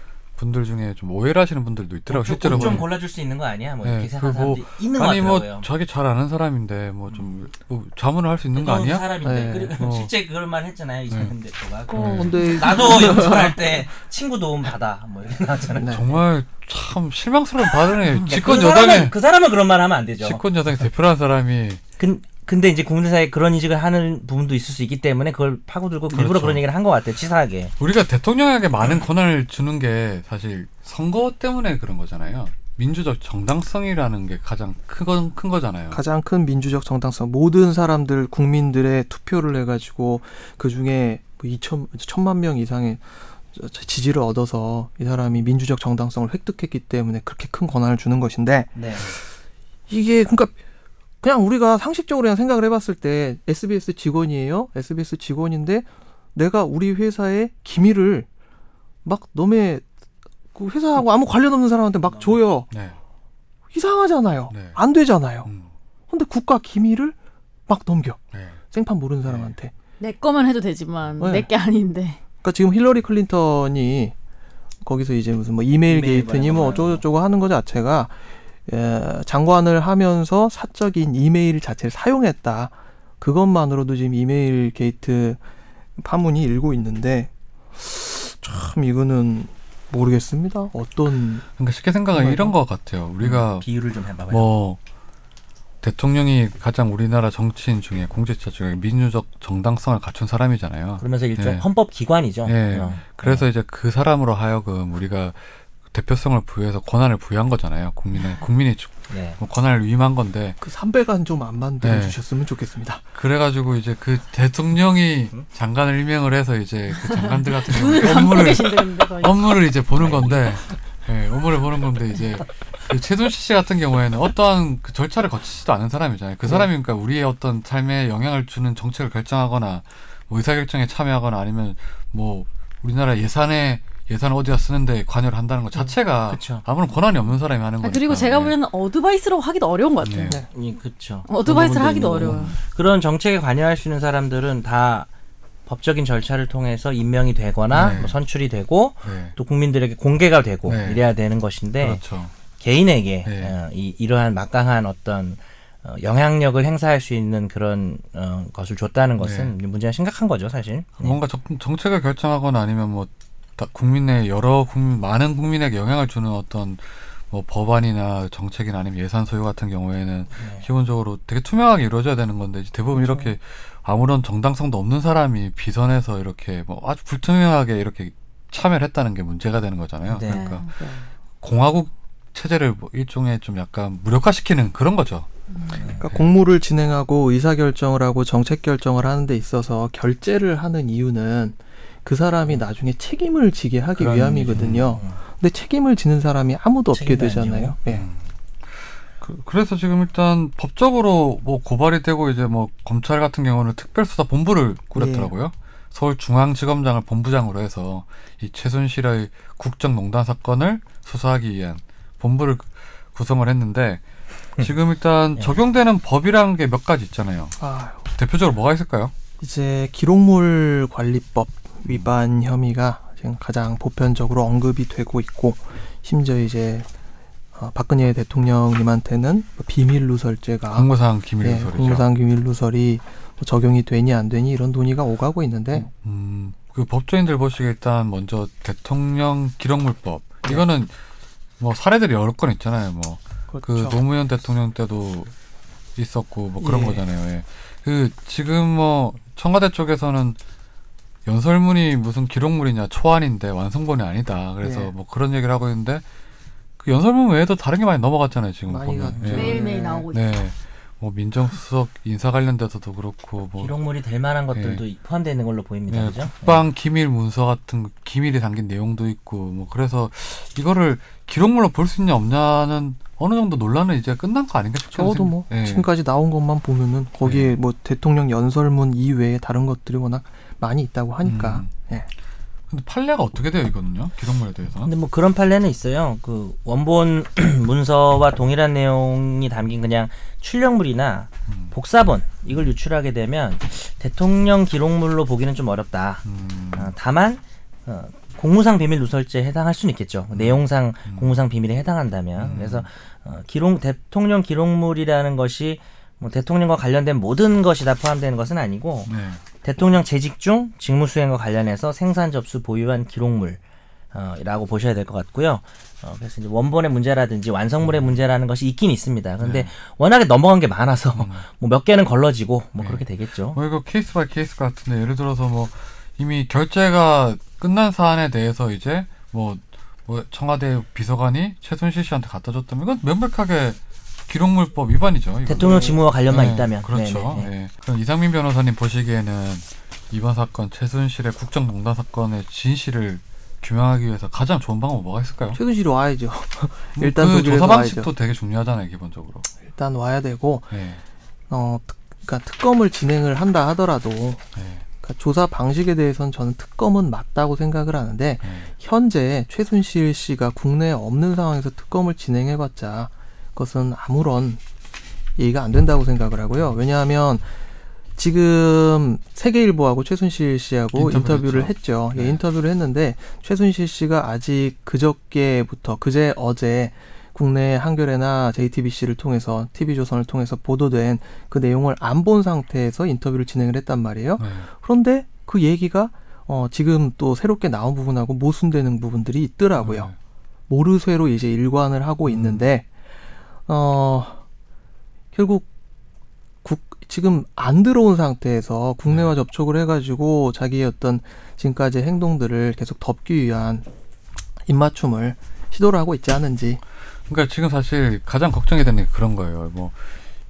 분들 중에 좀 오해를 하시는 분들도 있더라고요. 실제로 좀. 골라줄 수 있는 거 아니야? 뭐 네, 이렇게 생각하는 그리고 사람들이 있는 것 아니 뭐 같더라고요. 자기 잘 아는 사람인데 뭐좀뭐 자문을 할 수 있는 거 아니야? 사람인데 네. 그리고 어. 실제 그럴 말 했잖아요 이재명 대표가. 어, 근데 나도 연설할 때 친구 도움 받아 뭐 이렇게 나왔잖아요. 네. 정말 참 실망스러운 발언이에요. 그러니까 집권 그 여당의 사람은, 그 사람은 그런 말 하면 안 되죠. 집권 여당의 대표라는 사람이 근, 근데 이제 국민사에 그런 인식을 하는 부분도 있을 수 있기 때문에 그걸 파고들고 일부러 그렇죠. 그런 얘기를 한 것 같아요. 치사하게. 우리가 대통령에게 많은 권한을 주는 게 사실 선거 때문에 그런 거잖아요. 민주적 정당성이라는 게 가장 큰, 건, 큰 거잖아요. 가장 큰 민주적 정당성 모든 사람들 국민들의 투표를 해가지고 그 중에 뭐 2천 천만 명 이상의 지지를 얻어서 이 사람이 민주적 정당성을 획득했기 때문에 그렇게 큰 권한을 주는 것인데 네. 이게 그러니까 그냥 우리가 상식적으로 그냥 생각을 해봤을 때 SBS 직원이에요. SBS 직원인데 내가 우리 회사의 기밀을 막 너의 그 회사하고 아무 관련 없는 사람한테 막 줘요. 네. 이상하잖아요. 네. 안 되잖아요. 음, 근데 국가 기밀을 막 넘겨. 네. 생판 모르는 사람한테. 내 거면 해도 되지만 네. 내 게 아닌데. 그러니까 지금 힐러리 클린턴이 거기서 이제 무슨 뭐 이메일, 이메일 게이트니 뭐 어쩌고저쩌고 하는 거 자체가 에, 장관을 하면서 사적인 이메일 자체를 사용했다. 그것만으로도 지금 이메일 게이트 파문이 일고 있는데 참 이거는 모르겠습니다. 어떤 그러니까 쉽게 생각하면 이런 것 같아요. 우리가 비유를 좀 해봐봐요. 뭐 대통령이 가장 우리나라 정치인 중에 공직자 중에 민주적 정당성을 갖춘 사람이잖아요. 그러면서 일종 네. 헌법 기관이죠. 예. 어. 그래서 이제 그 사람으로 하여금 우리가 대표성을 부여해서 권한을 부여한 거잖아요. 국민의 국민이 주- 네. 뭐 권한을 위임한 건데 그 300안 좀안 만들어 네. 주셨으면 좋겠습니다. 그래가지고 이제 그 대통령이 장관을 임명을 해서 이제 그 장관들 같은 경우 업무를. 업무를 이제 보는 건데 예, 업무를 보는 건데 이제 그 최순실 씨 같은 경우에는 어떠한 그 절차를 거치지도 않은 사람이잖아요. 그 네. 사람이 그러니까 우리의 어떤 삶에 영향을 주는 정책을 결정하거나 뭐 의사결정에 참여하거나 아니면 뭐 우리나라 예산에 예산을 어디다 쓰는데 관여를 한다는 것 자체가 그쵸. 아무런 권한이 없는 사람이 하는 아, 거니까. 그리고 제가 네. 보기에는 어드바이스라고 하기도 어려운 것 같아요. 네. 이 그렇죠. 어드바이스를 하기도 어려워요. 그런 정책에 관여할 수 있는 사람들은 다 법적인 절차를 통해서 임명이 되거나 네. 뭐 선출이 되고 네. 또 국민들에게 공개가 되고 네. 이래야 되는 것인데 그렇죠. 개인에게 네. 어, 이, 이러한 막강한 어떤 어, 영향력을 행사할 수 있는 그런 어, 것을 줬다는 것은 문제가 심각한 거죠, 사실. 네. 뭔가 정, 정책을 결정하거나 아니면 뭐다 국민의 여러 국민 많은 국민에게 영향을 주는 어떤 뭐 법안이나 정책이나 아니면 예산 소요 같은 경우에는 네. 기본적으로 되게 투명하게 이루어져야 되는 건데 대부분 그렇죠. 이렇게 아무런 정당성도 없는 사람이 비선에서 이렇게 뭐 아주 불투명하게 이렇게 참여를 했다는 게 문제가 되는 거잖아요. 네. 그러니까 네. 공화국 체제를 뭐 일종의 좀 약간 무력화시키는 그런 거죠. 그러니까 공무를 진행하고 의사 결정을 하고 정책 결정을 하는 데 있어서 결재를 하는 이유는 그 사람이 나중에 책임을 지게 하기 위함이거든요. 의미죠. 근데 책임을 지는 사람이 아무도 없게 되잖아요. 예. 음. 그, 래서 지금 일단 법적으로 뭐 고발이 되고 이제 뭐 검찰 같은 경우는 특별수사 본부를 꾸렸더라고요. 서울중앙지검장을 본부장으로 해서 이 최순실의 국정농단 사건을 수사하기 위한 본부를 구성을 했는데 지금 일단 예. 적용되는 법이라는 게몇 가지 있잖아요. 아유, 대표적으로 뭐가 있을까요? 이제 기록물 관리법 위반 혐의가 지금 가장 보편적으로 언급이 되고 있고 심지어 이제 어, 박근혜 대통령님한테는 뭐 비밀 누설죄가 공무상 기밀 예, 누설이죠. 공무상 비밀 누설이 뭐 적용이 되니 안 되니 이런 논의가 오가고 있는데 음, 그 법조인들 보시기에 일단 먼저 대통령 기록물법 이거는 뭐 사례들이 여러 건 있잖아요. 뭐그 그렇죠. 노무현 대통령 때도 있었고 뭐 그런 예. 거잖아요. 예. 그 지금 뭐 청와대 쪽에서는 연설문이 무슨 기록물이냐 초안인데 완성본이 아니다. 그래서 예. 뭐 그런 얘기를 하고 있는데 그 연설문 외에도 다른 게 많이 넘어갔잖아요. 지금 많이 보면. 예. 매일매일 나오고 있어요. 네. 뭐 민정수석 인사 관련돼서도 그렇고 뭐 기록물이 될 만한 것들도 포함되어 있는 걸로 보입니다. 네, 그죠? 국방 기밀 문서 같은 거, 기밀이 담긴 내용도 있고 뭐 그래서 이거를 기록물로 볼 수 있냐 없냐는 어느 정도 논란은 이제 끝난 거 아닌가 싶어요. 적어도 뭐 예. 지금까지 나온 것만 보면은 거기에 네. 뭐 대통령 연설문 이외에 다른 것들이 워낙 많이 있다고 하니까 음. 예. 근데 판례가 어떻게 돼요 이거는요? 기록물에 대해서? 근데 뭐 그런 판례는 있어요. 그 원본 문서와 동일한 내용이 담긴 그냥 출력물이나 음. 복사본 이걸 유출하게 되면 대통령 기록물로 보기는 좀 어렵다. 음. 어, 다만 어, 공무상 비밀 누설죄에 해당할 수는 있겠죠. 내용상 음. 공무상 비밀에 해당한다면 음. 그래서 어, 기록 대통령 기록물이라는 것이 뭐 대통령과 관련된 모든 것이 다 포함되는 것은 아니고 네. 대통령 재직 중 직무 수행과 관련해서 생산 접수 보유한 기록물 어, 라고 보셔야 될 것 같고요. 어, 그래서 이제 원본의 문제라든지 완성물의 문제라는 것이 있긴 있습니다. 근데 네. 워낙에 넘어간 게 많아서 음. 뭐 몇 개는 걸러지고 뭐 네. 그렇게 되겠죠. 뭐 이거 case by case 같은데 예를 들어서 뭐 이미 결제가 끝난 사안에 대해서 이제 뭐, 뭐 청와대 비서관이 최순실 씨한테 갖다 줬다면 이건 명백하게 기록물법 위반이죠. 이거는. 대통령 직무와 관련만 네, 있다면. 그렇죠. 네네, 네. 예. 그럼 이상민 변호사님 보시기에는 이번 사건 최순실의 국정농단 사건의 진실을 규명하기 위해서 가장 좋은 방법 뭐가 있을까요? 최순실이 와야죠. 뭐 일단 그 조사 방식도 와야죠. 되게 중요하잖아요, 기본적으로. 일단 와야 되고 예. 어 특, 그러니까 특검을 진행을 한다 하더라도 예. 그러니까 조사 방식에 대해서는 저는 특검은 맞다고 생각을 하는데 예. 현재 최순실 씨가 국내에 없는 상황에서 특검을 진행해봤자 그 것은 아무런 얘기가 안 된다고 생각을 하고요. 왜냐하면 지금 세계일보하고 최순실 씨하고 인터뷰를 했죠. 했죠. 예, 네. 인터뷰를 했는데 최순실 씨가 아직 그저께부터 그제 어제 국내 한겨레나 JTBC를 통해서 TV조선을 통해서 보도된 그 내용을 안 본 상태에서 인터뷰를 진행을 했단 말이에요. 네. 그런데 그 얘기가 어, 지금 또 새롭게 나온 부분하고 모순되는 부분들이 있더라고요. 네. 모르쇠로 이제 일관을 하고 음. 있는데 어 결국 국 지금 안 들어온 상태에서 네. 국내와 접촉을 해가지고 자기의 어떤 지금까지의 행동들을 계속 덮기 위한 입맞춤을 시도를 하고 있지 않은지 그러니까 지금 사실 가장 걱정이 되는 게 그런 거예요. 뭐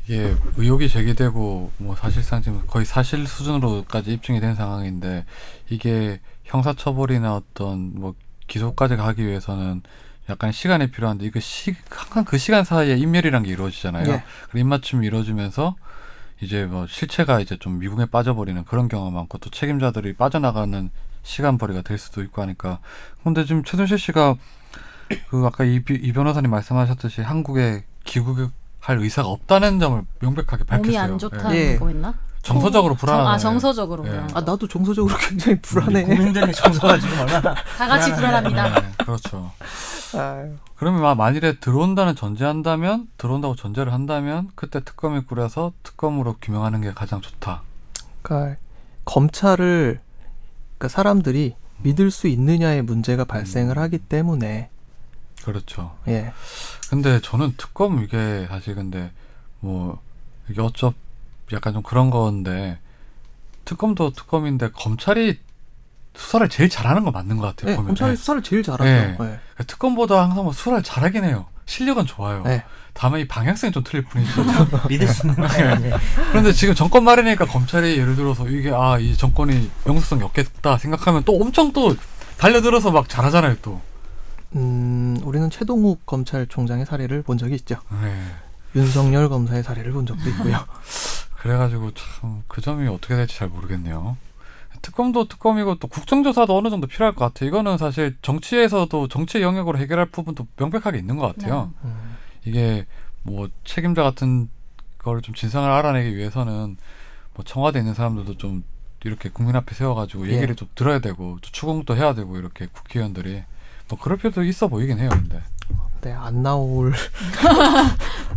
이게 의혹이 제기되고 뭐 사실상 지금 거의 사실 수준으로까지 입증이 된 상황인데 이게 형사처벌이나 어떤 뭐 기소까지 가기 위해서는 약간 시간이 필요한데 이거 시 항상 그 시간 사이에 인멸이란 게 이루어지잖아요. 예. 그 입맞춤이 이루어지면서 이제 뭐 실체가 이제 좀 미궁에 빠져버리는 그런 경우가 많고 또 책임자들이 빠져나가는 시간벌이가 될 수도 있고 하니까 근데 지금 최순실 씨가 그 아까 이, 비- 이 변호사님 말씀하셨듯이 한국에 귀국할 의사가 없다는 점을 명백하게 밝혔어요. 몸이 안 좋다는 예. 거 있나? 정서적으로 불안하네. 아 정서적으로 예. 그냥. 아 나도 정서적으로 굉장히 불안해. 국민들의 정서가 지금 얼마나 다 같이 불안합니다. 네, 그렇죠. 아유. 그러면 마- 만일에 들어온다는 전제한다면 들어온다고 전제를 한다면 그때 특검이 꾸려서 특검으로 규명하는 게 가장 좋다. 그러니까 검찰을 그러니까 사람들이 믿을 수 있느냐의 문제가 발생을 하기 때문에 그렇죠. 예. 근데 저는 특검 이게 사실 근데 뭐 이게 어쩌 약간 좀 그런 건데 특검도 특검인데 검찰이 수사를 제일 잘하는 건 맞는 것 같아요. 예, 보면. 검찰이 예. 수사를 제일 잘하죠. 네. 예. 특검보다 항상 뭐 수사를 잘하긴 해요. 실력은 좋아요. 네. 다만 이 방향성이 좀 틀릴 뿐이지. 믿을 수 있는 거예요. 이제. 그런데 지금 정권 말이니까 검찰이 예를 들어서 이게 아 이 정권이 명수성이 없겠다 생각하면 또 엄청 또 달려들어서 막 잘하잖아요 또. 음, 우리는 최동욱 검찰총장의 사례를 본 적이 있죠. 네. 윤석열 검사의 사례를 본 적도 있고요. 그래가지고 참 그 점이 어떻게 될지 잘 모르겠네요. 특검도 특검이고 또 국정조사도 어느 정도 필요할 것 같아요. 이거는 사실 정치에서도 정치 영역으로 해결할 부분도 명백하게 있는 것 같아요. 음, 이게 뭐 책임자 같은 걸좀 진상을 알아내기 위해서는 뭐 청와대 에 있는 사람들도 좀 이렇게 국민 앞에 세워가지고 예. 얘기를 좀 들어야 되고 또 추궁도 해야 되고 이렇게 국회의원들이 뭐 그럴 필요도 있어 보이긴 해요. 근데 네, 안 나올 안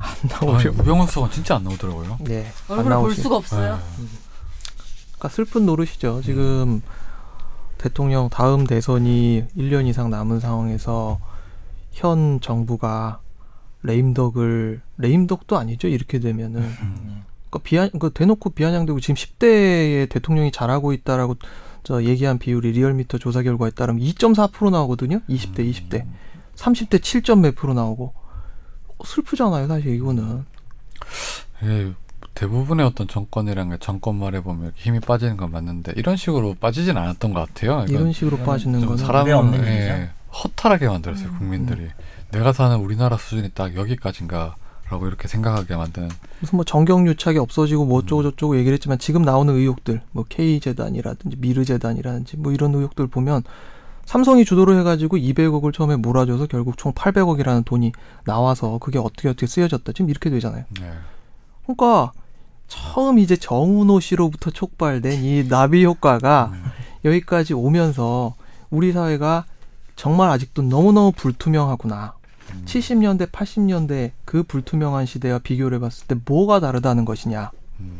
아, 나오려. 우병우 수석은 진짜 안 나오더라고요. 예. 안 얼굴을 볼. 수가 없어요. 네. 그러니까 슬픈 노릇이죠. 지금 대통령 다음 대선이 1년 이상 남은 상황에서 현 정부가 레임덕을 레임덕도 아니죠. 이렇게 되면은 음. 그러니까 비아 그 대놓고 비아냥되고 지금 10대의 대통령이 잘하고 있다라고 저 얘기한 비율이 리얼미터 조사 결과에 따르면 2.4% 나오거든요. 20대, 20대. 30대 7점 몇 프로 나오고 슬프잖아요, 사실 이거는. 예, 대부분의 어떤 정권이란 게 정권 말에 보면 힘이 빠지는 건 맞는데 이런 식으로 빠지진 않았던 것 같아요. 이런 식으로 빠지는 왜 사람을 없는 예? 허탈하게 만들었어요 음. 국민들이. 내가 사는 우리나라 수준이 딱 여기까지인가 라고 이렇게 생각하게 만드는. 무슨 뭐 정경유착이 없어지고 뭐 어쩌고 저쩌고 얘기를 했지만 지금 나오는 의혹들 뭐 K 재단이라든지 미르 재단이라든지 뭐 이런 의혹들 보면 삼성이 주도를 해가지고 200억을 처음에 몰아줘서 결국 총 800억이라는 돈이 나와서 그게 어떻게 어떻게 쓰여졌다 지금 이렇게 되잖아요. 예. 그러니까 처음 이제 정은호 씨로부터 촉발된 이 나비 효과가 음. 여기까지 오면서 우리 사회가 정말 아직도 너무너무 불투명하구나. 음. 70년대, 80년대 그 불투명한 시대와 비교를 해봤을 때 뭐가 다르다는 것이냐. 음.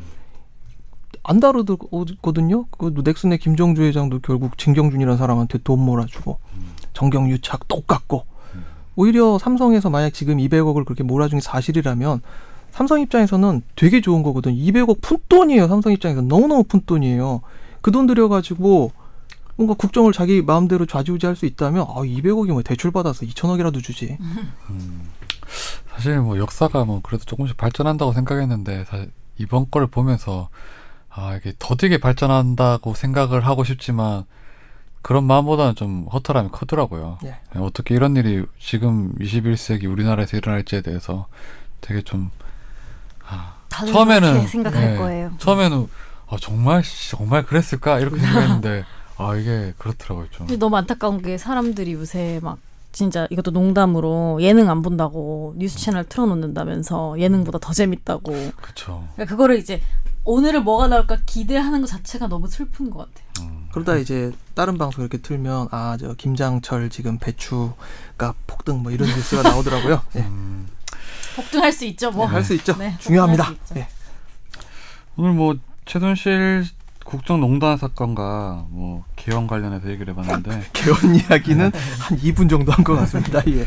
안 다르거든요. 그 넥슨의 김정주 회장도 결국 진경준이라는 사람한테 돈 몰아주고 음. 정경유착 똑같고 음. 오히려 삼성에서 만약 지금 200억을 그렇게 몰아준 게 사실이라면 삼성 입장에서는 되게 좋은 거거든. 200억 푼돈이에요. 삼성 입장에서 너무너무 푼돈이에요. 그 돈 들여가지고 뭔가 국정을 자기 마음대로 좌지우지할 수 있다면 아 200억이 뭐 대출 받아서 2천억이라도 주지. 음. 사실 뭐 역사가 뭐 그래도 조금씩 발전한다고 생각했는데 사실 이번 걸 보면서 아 이게 더디게 발전한다고 생각을 하고 싶지만 그런 마음보다는 좀 허탈함이 크더라고요. 예. 어떻게 이런 일이 지금 21세기 우리나라에서 일어날지에 대해서 되게 좀 아, 다들 처음에는- 생각할 네. 거예요. 처음에는 아 정말 씨, 정말 그랬을까 이렇게 생각했는데 아 이게 그렇더라고요 좀. 근데 너무 안타까운 게 사람들이 요새 막 진짜 이것도 농담으로 예능 안 본다고 뉴스 채널 틀어놓는다면서 예능보다 더 재밌다고. 그렇죠. 그러니까 그거를 이제 오늘은 뭐가 나올까 기대하는 것 자체가 너무 슬픈 것 같아요. 음. 그러다 이제 다른 방송 이렇게 틀면 아 저 김장철 지금 배추가 폭등 뭐 이런 뉴스가 나오더라고요. 예. 음. 폭등할 수 있죠, 뭐. 할수 있죠. 네, 중요합니다. 있죠. 예. 오늘 뭐 최순실 국정농단 사건과 뭐 개헌 관련해서 얘기를 해봤는데 개헌 이야기는 한 2분 정도 한 것 같습니다. 예.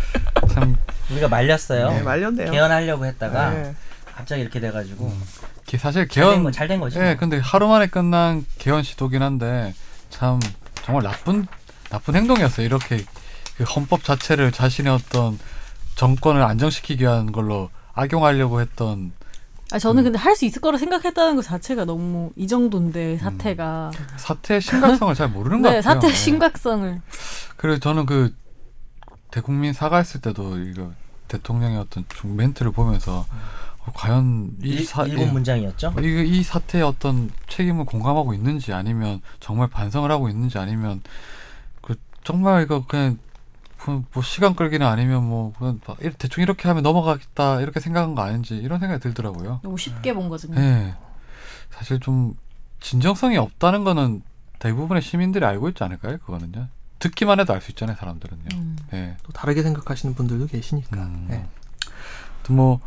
참 우리가 말렸어요. 네, 말렸네요. 개헌하려고 했다가 네. 갑자기 이렇게 돼가지고 기- 사실 개헌 거, 잘된 거지. 예 뭐. 근데 하루 만에 끝난 개헌 시도긴 한데 참 정말 나쁜 나쁜 행동이었어요 이렇게 그 헌법 자체를 자신의 어떤 정권을 안정시키기 위한 걸로 악용하려고 했던 아, 저는 근데 할 수 있을 거라 생각했다는 것 자체가 너무 이 정도인데 사태가. 사태의 심각성을 잘 모르는 것 네, 같아요. 사태의 예. 심각성을. 그래서 저는 그 대국민 사과했을 때도 이거 대통령의 어떤 중 멘트를 보면서 어, 과연 이 일, 사, 일본 예. 문장이었죠. 이, 이 사태에 어떤 책임을 공감하고 있는지 아니면 정말 반성을 하고 있는지 아니면 그 정말 이거 그냥 그뭐 시간 끌기는 아니면 뭐 그냥 대충 이렇게 하면 넘어가겠다 이렇게 생각한 거 아닌지 이런 생각이 들더라고요. 너무 쉽게 본 거거든요. 예. 사실 좀 진정성이 없다는 거는 대부분의 시민들이 알고 있지 않을까요? 그거는요. 듣기만 해도 알 수 있잖아요, 사람들은요. 음. 예. 또 다르게 생각하시는 분들도 계시니까. 음. 예. 아무튼 뭐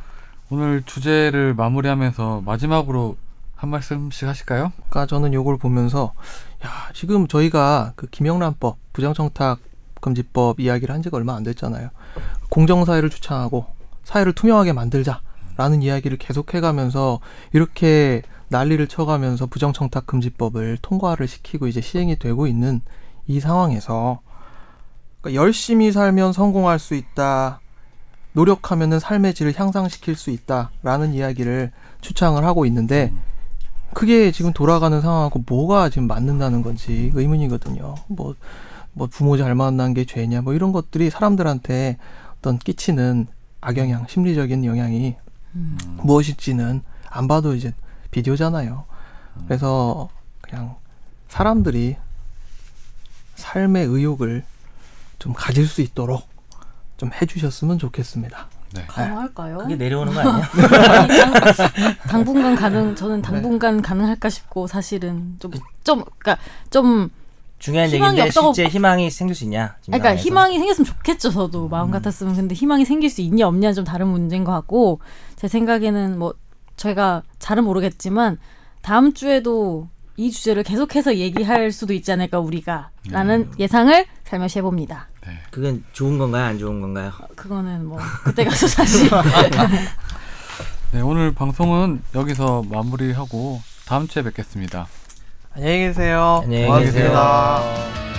오늘 주제를 마무리하면서 마지막으로 한 말씀씩 하실까요? 아까 저는 요걸 보면서 야 지금 저희가 그 김영란법 부정청탁 금지법 이야기를 한 지가 얼마 안 됐잖아요. 공정사회를 주창하고 사회를 투명하게 만들자라는 이야기를 계속해가면서 이렇게 난리를 쳐가면서 부정청탁 금지법을 통과를 시키고 이제 시행이 되고 있는 이 상황에서 그러니까 열심히 살면 성공할 수 있다. 노력하면은 삶의 질을 향상시킬 수 있다라는 이야기를 추창을 하고 있는데 그게 지금 돌아가는 상황하고 뭐가 지금 맞는다는 건지 의문이거든요. 뭐, 뭐 부모 잘 만난 게 죄냐, 뭐 이런 것들이 사람들한테 어떤 끼치는 악영향, 심리적인 영향이 음. 무엇일지는 안 봐도 이제 비디오잖아요. 그래서 그냥 사람들이 삶의 의욕을 좀 가질 수 있도록 좀 해주셨으면 좋겠습니다. 네. 가능할까요? 그게 내려오는 거 아니야? 아니, 당, 당분간 가능 저는 당분간 가능할까 싶고 사실은 좀 좀 그러니까 좀 중요한 희망이 얘기인데 없다고 실제 희망이 생길 수 있냐? 그러니까 상황에서. 희망이 생겼으면 좋겠죠 저도 마음 같았으면 근데 희망이 생길 수 있냐 없냐 좀 다른 문제인 것 같고 제 생각에는 뭐 저희가 잘은 모르겠지만 다음 주에도 이 주제를 계속해서 얘기할 수도 있지 않을까 우리가 라는 예상을 살며시 해봅니다 네. 그건 좋은 건가요? 안 좋은 건가요? 그거는 뭐 그때 가서 다시 네, 오늘 방송은 여기서 마무리하고 다음 주에 뵙겠습니다. 안녕히 계세요. 안녕히 고맙습니다. 계세요.